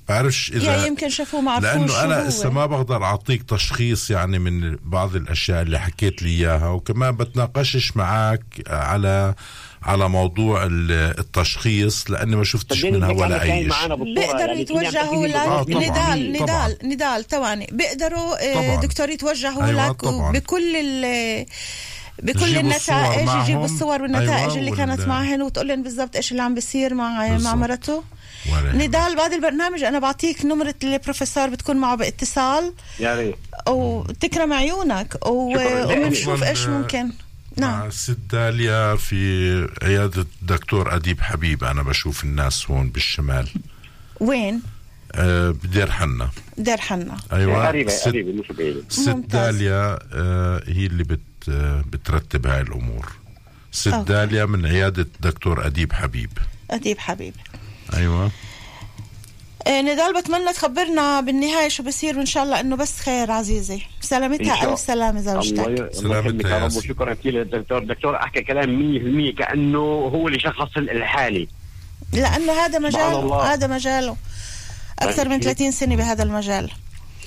S10: بعرفش إذا
S9: يا يمكن شافوه ما عرفوش
S10: لأنه
S9: أنا.
S10: هسه ما بقدر أعطيك تشخيص يعني من بعض الأشياء اللي حكيت لي إياها وكمان بتناقشش معك على على موضوع ال- التشخيص لأني ما شفتش منها ولا اي شيء
S9: بيقدروا يتوجهوا
S10: آه،
S9: لك
S10: طبعاً.
S9: نضال. نضال نضال ثواني بيقدروا آه،. دكتور يتوجهوا
S10: أيوة،
S9: لك
S10: طبعاً.
S9: بكل ال بكل النتائج. يجيبوا الصور والنتائج
S10: أيوة،
S9: اللي كانت معهن وتقول لهم بالضبط إيش اللي عم بيصير مع مع. مرته نضال بعد البرنامج أنا بعطيك نمرة البروفيسور بتكون معه باتصال
S12: يا ريت
S9: وتكرم عيونك و... وبنشوف إيش ممكن نعم.
S10: مع الست داليا في عيادة الدكتور أديب حبيب. أنا بشوف الناس هون بالشمال.
S9: وين؟
S10: آه بدير حنا.
S9: دير حنا.
S10: أيوه.
S12: قريبة
S10: ست-
S12: قريبه مش بعيدة.
S10: ست. داليا آه هي اللي بت آه بترتب هاي الأمور. ست
S9: okay.
S10: داليا من عيادة دكتور أديب حبيب.
S9: أديب حبيب.
S10: أيوه.
S9: آه، نضال بتمنى تخبرنا بالنهاية شو بصير وإن شاء الله إنه بس خير عزيزي. سلامتها سلامة
S12: الله
S9: زوجتك.
S12: الله
S10: سلامتها
S12: يخليك يا رب. وشكرا كثير للدكتور. دكتور أحكى كلام 100% كأنه هو اللي شخص الحالة.
S9: لأنه هذا مجاله. هذا مجاله. أكثر من 30 سنة بهذا المجال.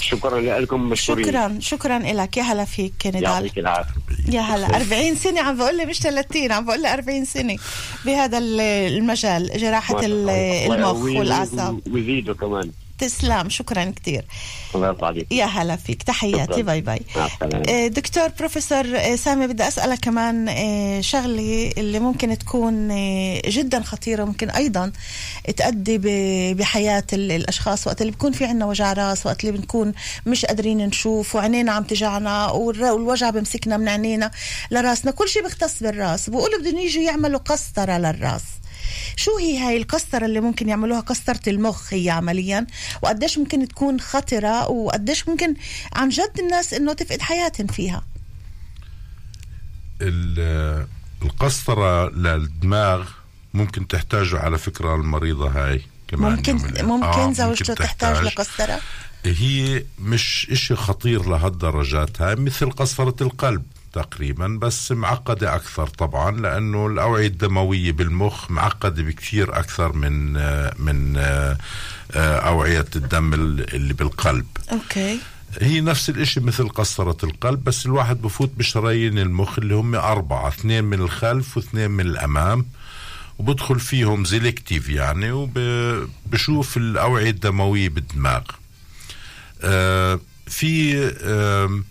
S12: شكرا لكم مشكورين.
S9: شكرا شكرا لك. يا هلا فيك نضال
S12: يعطيك العافية.
S9: يا هلا. 40 سنة عم بقول لي مش 30 عم بقول لي 40 سنة. بهذا ال- المجال
S12: الله.
S9: المخ والأعصاب.
S12: ويزيدوا كمان.
S9: تسلم. شكرا كثير
S12: الله يرضى عليك.
S9: يا هلا فيك. تحياتي.
S12: bye bye.
S9: آه، دكتور بروفيسور آه، سامي بدي أسألك كمان آه، شغلة اللي ممكن تكون جدا خطيرة ممكن أيضا تأدي ب- بحياة ال- الأشخاص. وقت اللي بكون في عنا وجع راس وقت اللي بنكون مش قادرين نشوف وعينينا عم تجعنا والوجع بمسكنا من عينينا لراسنا. كل شيء بيختص بالراس. بقولوا بدهم يجوا يعملوا قسطرة للراس. شو هي هاي القسطرة اللي ممكن يعملوها قسطرة المخ هي عمليا؟ وقديش ممكن تكون خطرة؟ وقديش ممكن عن جد الناس إنه تفقد حياتهم فيها؟
S10: ال- القسطرة للدماغ ممكن تحتاجه على فكرة المريضة هاي كمان
S9: ممكن
S10: من-
S9: ممكن
S10: آه،
S9: زوجته تحتاج.
S10: تحتاج.
S9: لقسطرة؟
S10: هي مش إشي خطير لهالدرجات هاي مثل قسطرة القلب. تقريبا بس معقدة أكثر طبعا لأنه الأوعية الدموية بالمخ معقدة بكثير أكثر من من آه، أوعية الدم اللي بالقلب.
S9: أوكي.
S10: هي نفس الإشي مثل قسطرة القلب بس الواحد بفوت بشرايين المخ اللي هم أربعة اثنين من الخلف واثنين من الأمام وبدخل فيهم زيلكتيف يعني وبشوف الأوعية الدموية بالدماغ. آه في آه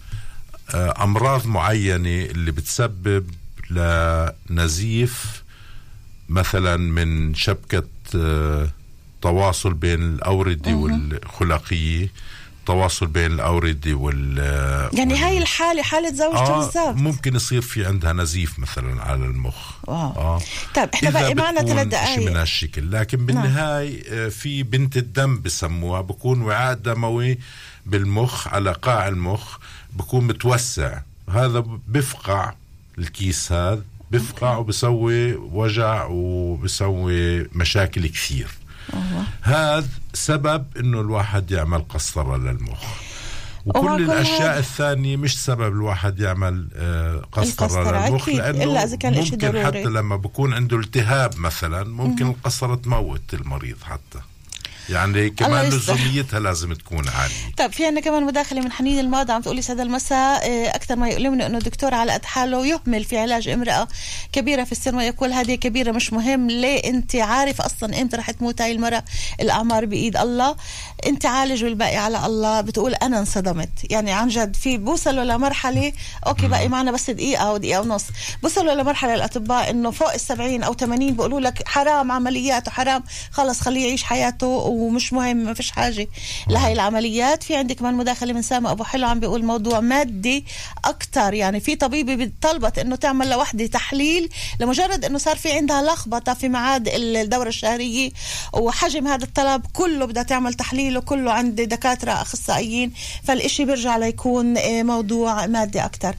S10: أمراض معينة اللي بتسبب لنزيف مثلا من شبكة آه تواصل بين الأوردة والخلقية تواصل بين الأوردة وال
S9: يعني هاي الحالة حالة زوجته
S10: آه
S9: بالضبط
S10: ممكن يصير في عندها نزيف مثلا على المخ.
S9: واو.
S10: آه.
S9: طيب
S10: إحنا
S9: باقي معنا ثلاث
S10: شيء من
S9: دقائق
S10: هالشكل. لكن بالنهاية آه، في بنت الدم بسموها بكون وعاء دموي بالمخ على قاع المخ بكون متوسع. هذا بفقع الكيس هذا بفقع وبسوي وجع وبسوي مشاكل كثير. هذا سبب إنه الواحد يعمل قسطرة للمخ وكل
S9: كل
S10: الأشياء
S9: هذا-
S10: الثانية مش سبب الواحد يعمل آه، قسطره
S9: القسطرة
S10: للمخ لأنه
S9: إلا إذا كان
S10: ممكن
S9: ضروري.
S10: حتى لما بكون عنده التهاب مثلا ممكن. القسطره تموت المريض حتى يعني كمان. لزوميتها لازم تكون عالية.
S9: طيب في عنا كمان مداخلة من حنين الماضي عم تقولي هذا المساء آه، أكثر ما يؤلمني أنه الدكتور على قد حاله يهمل في علاج امرأة كبيرة في السن ويقول هذه كبيرة مش مهم ليه أنت عارف أصلا إمتى رح تموت هاي المرأة؟ الأعمار بإيد الله. أنت عالج والباقي على الله. بتقول أنا انصدمت. يعني عن جد في بوصلوا لمرحلة أوكي باقي معنا بس دقيقة أو دقيقة ونص. بوصلوا لمرحلة الأطباء أنه فوق السبعين أو 80 بيقولوا لك حرام عمليات وحرام خلص خليه يعيش حياته ومش مهم ما فيش حاجة. لهي العمليات. في عندي كمان مداخلة من سامة أبو حلو عم بيقول موضوع مادي أكتر. يعني في طبيبة طلبت أنه تعمل لوحدة تحليل لمجرد أنه صار في عندها لخبطة في ميعاد الدورة الشهرية وحجم هذا الطلب كله بدها تعمل تحليل وكله عند دكاترة أخصائيين. فالإشي بيرجع ليكون آه، موضوع مادي أكتر.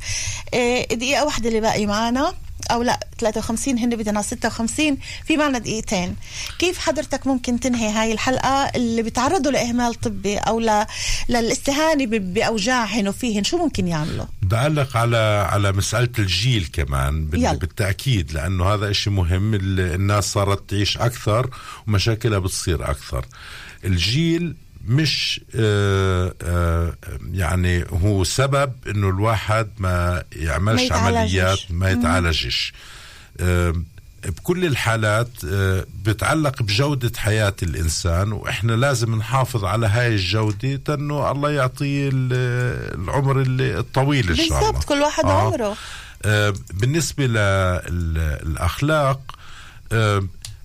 S9: آه، دقيقة واحدة اللي باقي معنا أو لا 53 هن بدنا 56 في معنا دقيقتين. كيف حضرتك ممكن تنهي هاي الحلقة اللي بيتعرضوا لإهمال طبي أو ل... للاستهانة ب... بأوجاعهن وفيهن؟ شو ممكن يعملوا؟
S10: بدي اعلق على على مسألة الجيل كمان بال-. بالتأكيد لأنه هذا إشي مهم ال- الناس صارت تعيش أكثر ومشاكلها بتصير أكثر. الجيل مش آه آه يعني هو سبب إنه الواحد ما يعملش
S13: ما.
S10: عمليات ما. يتعالجش آه بكل الحالات بتعلق بجودة حياة الإنسان وإحنا لازم نحافظ على هاي الجودة تنه الله يعطيه ال- العمر الطويل إن شاء الله
S9: بالضبط كل واحد
S10: آه.
S9: عمره
S10: بالنسبة للأخلاق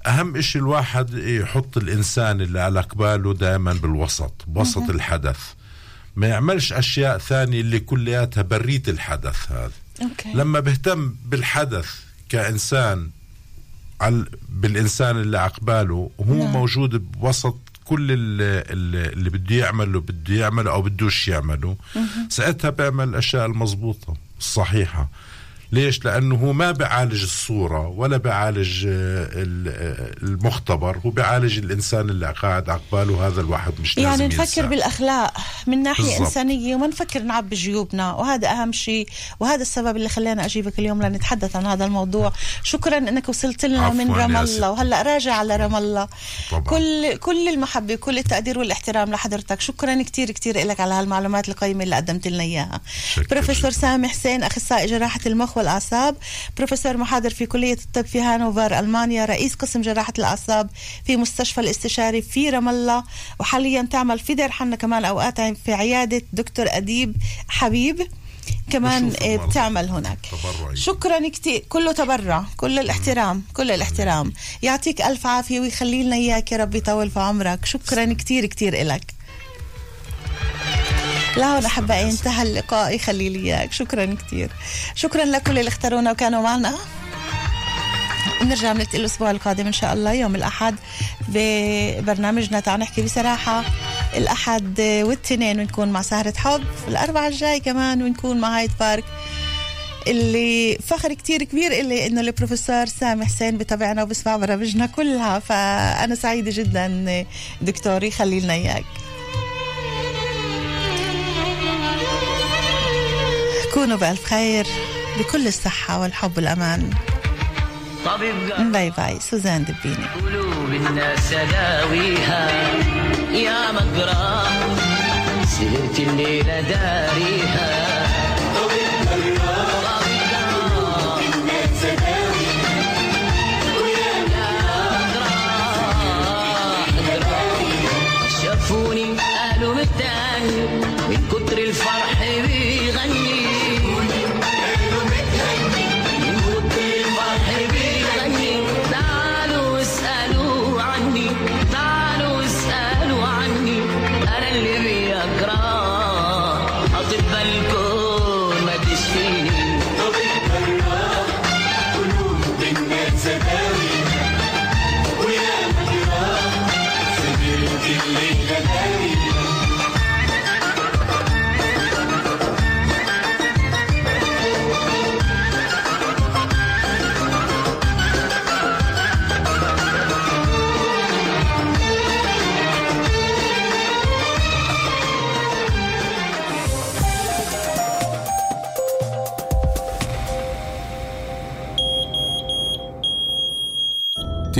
S10: أهم إشي الواحد يحط الإنسان اللي على قباله دائما بالوسط بوسط
S13: مهم.
S10: الحدث. ما يعملش أشياء ثانية اللي كلياتها برية الحدث هذا.
S9: أوكي.
S10: لما بهتم بالحدث كإنسان عل بالإنسان اللي عقباله وهو
S9: نعم.
S10: موجود بوسط كل ال- ال- اللي بده يعمله بده يعمله أو بدوش يعمله. ساعتها بيعمل الأشياء المضبوطة الصحيحة. ليش؟ لأنه هو ما بيعالج الصورة ولا بيعالج آه، آه، المختبر هو بيعالج الإنسان اللي قاعد عقباله هذا الواحد مش
S9: يعني
S10: لازم
S9: نفكر
S10: ينسى.
S9: بالأخلاق من ناحية
S10: بالضبط.
S9: إنسانية وما نفكر نعبي جيوبنا وهذا أهم شيء وهذا السبب اللي خلاني أجيبك اليوم لنتحدث عن هذا الموضوع شكرا إنك وصلت لنا من رام الله
S10: ست.
S9: وهلأ راجع على رام الله. كل كل المحبة كل التقدير والاحترام لحضرتك شكرا كثير كثير لك على هالمعلومات القيمة اللي قدمت لنا إياها بروفيسور سامي حسين أخصائي جراحة المخ والأعصاب. بروفيسور محاضر في كلية الطب في هانوفر ألمانيا رئيس قسم جراحة الأعصاب في مستشفى الاستشاري في رام الله. وحاليا تعمل في دير حنا كمان اوقات في عيادة دكتور أديب حبيب. كمان آه،. بتعمل هناك.
S10: تبرعي.
S9: شكرا كثير كله تبرع كل الاحترام كل الاحترام. يعطيك ألف عافية ويخلي لنا إياك يا رب يطول في عمرك. شكرا كثير كثير إلك. لهون أحبائي انتهى اللقاء. يخلي لي إياك. شكرا كثير شكرا لكل اللي اختارونا وكانوا معنا. بنرجع بنلتقي الأسبوع القادم إن شاء الله يوم الأحد ببرنامجنا. تعال نحكي بصراحة الأحد والاثنين ونكون مع سهرة حب الاربعاء الجاي كمان ونكون مع هايد بارك. اللي فخر كتير كبير إلي إنه البروفيسور سامي حسين بتابعنا وبسمع برامجنا كلها فأنا سعيدة جدا دكتور يخلي لنا إياك. كونوا بألف خير بكل الصحة والحب والأمان. bye bye سوزان دبيني.
S13: قلوب الناس داويها يا مقرا سهرت الليلة داريها. الكون ما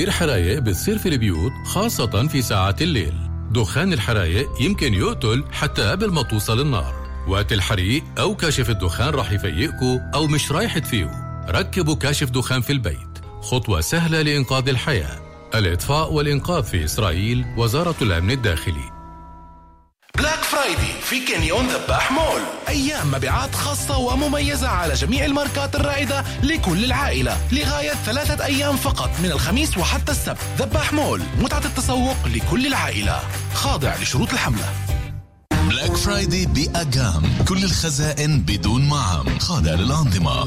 S14: كتير حرايق بتصير في البيوت خاصة في ساعات الليل. دخان الحرايق يمكن يقتل حتى قبل ما توصل النار وقت الحريق أو كاشف الدخان رح يفيقكوا أو مش رايح تفيقوا ركبوا كاشف دخان في البيت. خطوة سهلة لإنقاذ الحياة. الإطفاء والإنقاذ في إسرائيل وزارة الأمن الداخلي.
S1: Black Friday في كانيون ذباح مول أيام مبيعات خاصة ومميزة على جميع الماركات الرائدة لكل العائلة لغاية ثلاثة أيام فقط من الخميس وحتى السبت. ذباح مول متعة التسوق لكل العائلة. خاضع لشروط الحملة.
S3: بلاك فرايدي بأجام كل الخزائن بدون معام خاضع للأنظمة.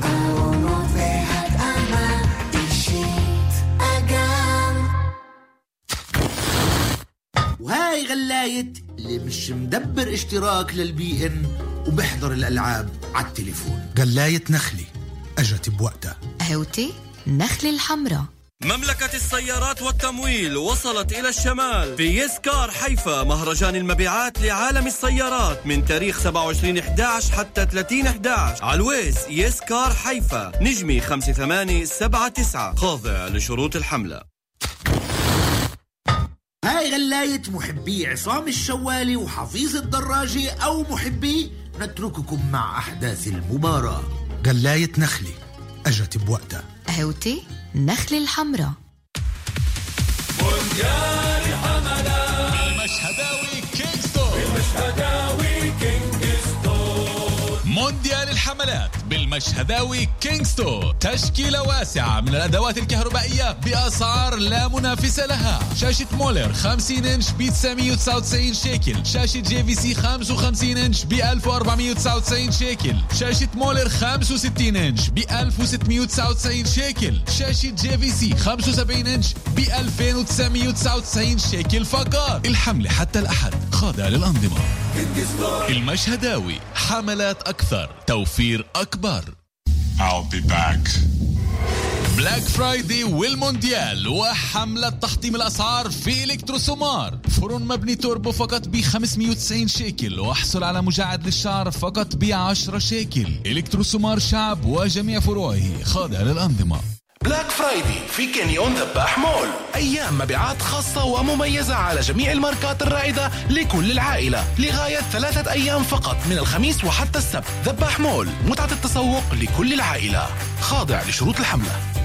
S4: وهاي غلاية اللي مش مدبر اشتراك للبي إن وبحضر الألعاب على التليفون
S15: قلاية نخلي أجت بوقتها.
S5: قهوتي نخل الحمراء.
S2: مملكة السيارات والتمويل وصلت إلى الشمال. في يسكار حيفا مهرجان المبيعات لعالم السيارات. من تاريخ 27 11 حتى 30 11 على الويز يسكار حيفا. نجمي 5879 خاضع لشروط الحملة.
S4: هاي غلاية محبي عصام الشوالي وحفيظ الدراجي أو محبي نترككم مع أحداث المباراة.
S15: قلاية نخلي أجت بوقتها.
S5: قهوتي نخل الحمراء.
S3: مونديال الحملات المشهداوي كينغستون. المشهداوي كينغستون. مونديال الحملات. بالمشهداوي store تشكيلة واسعة من الأدوات الكهربائية بأسعار لا منافسة لها. شاشة مولر 50 إنش ب 999 شيكل. شاشة JVC 55 إنش ب 1499 شيكل. شاشة مولر 65 إنش ب 1699 شيكل. شاشة JVC 75 إنش ب 2999 شيكل فقط. الحملة حتى الأحد. خاضع للأنظمة. المشهداوي حملات أكثر توفير أكبر.
S6: I'll be back.
S3: Black Friday والمونديال وحملة تحطيم الأسعار في إلكتروسومار. فرن مبني توربو فقط ب 590 شيكل واحصل على مجعد للشعر فقط ب 10 شيكل. إلكتروسومار شعب وجميع فروعه خاضع للأنظمة.
S1: Black Friday في كانيون ذباح مول. أيام مبيعات خاصة ومميزة على جميع الماركات الرائدة لكل العائلة. لغاية ثلاثة أيام فقط من الخميس وحتى السبت. ذباح مول. متعة التسوق لكل العائلة. خاضع لشروط الحملة.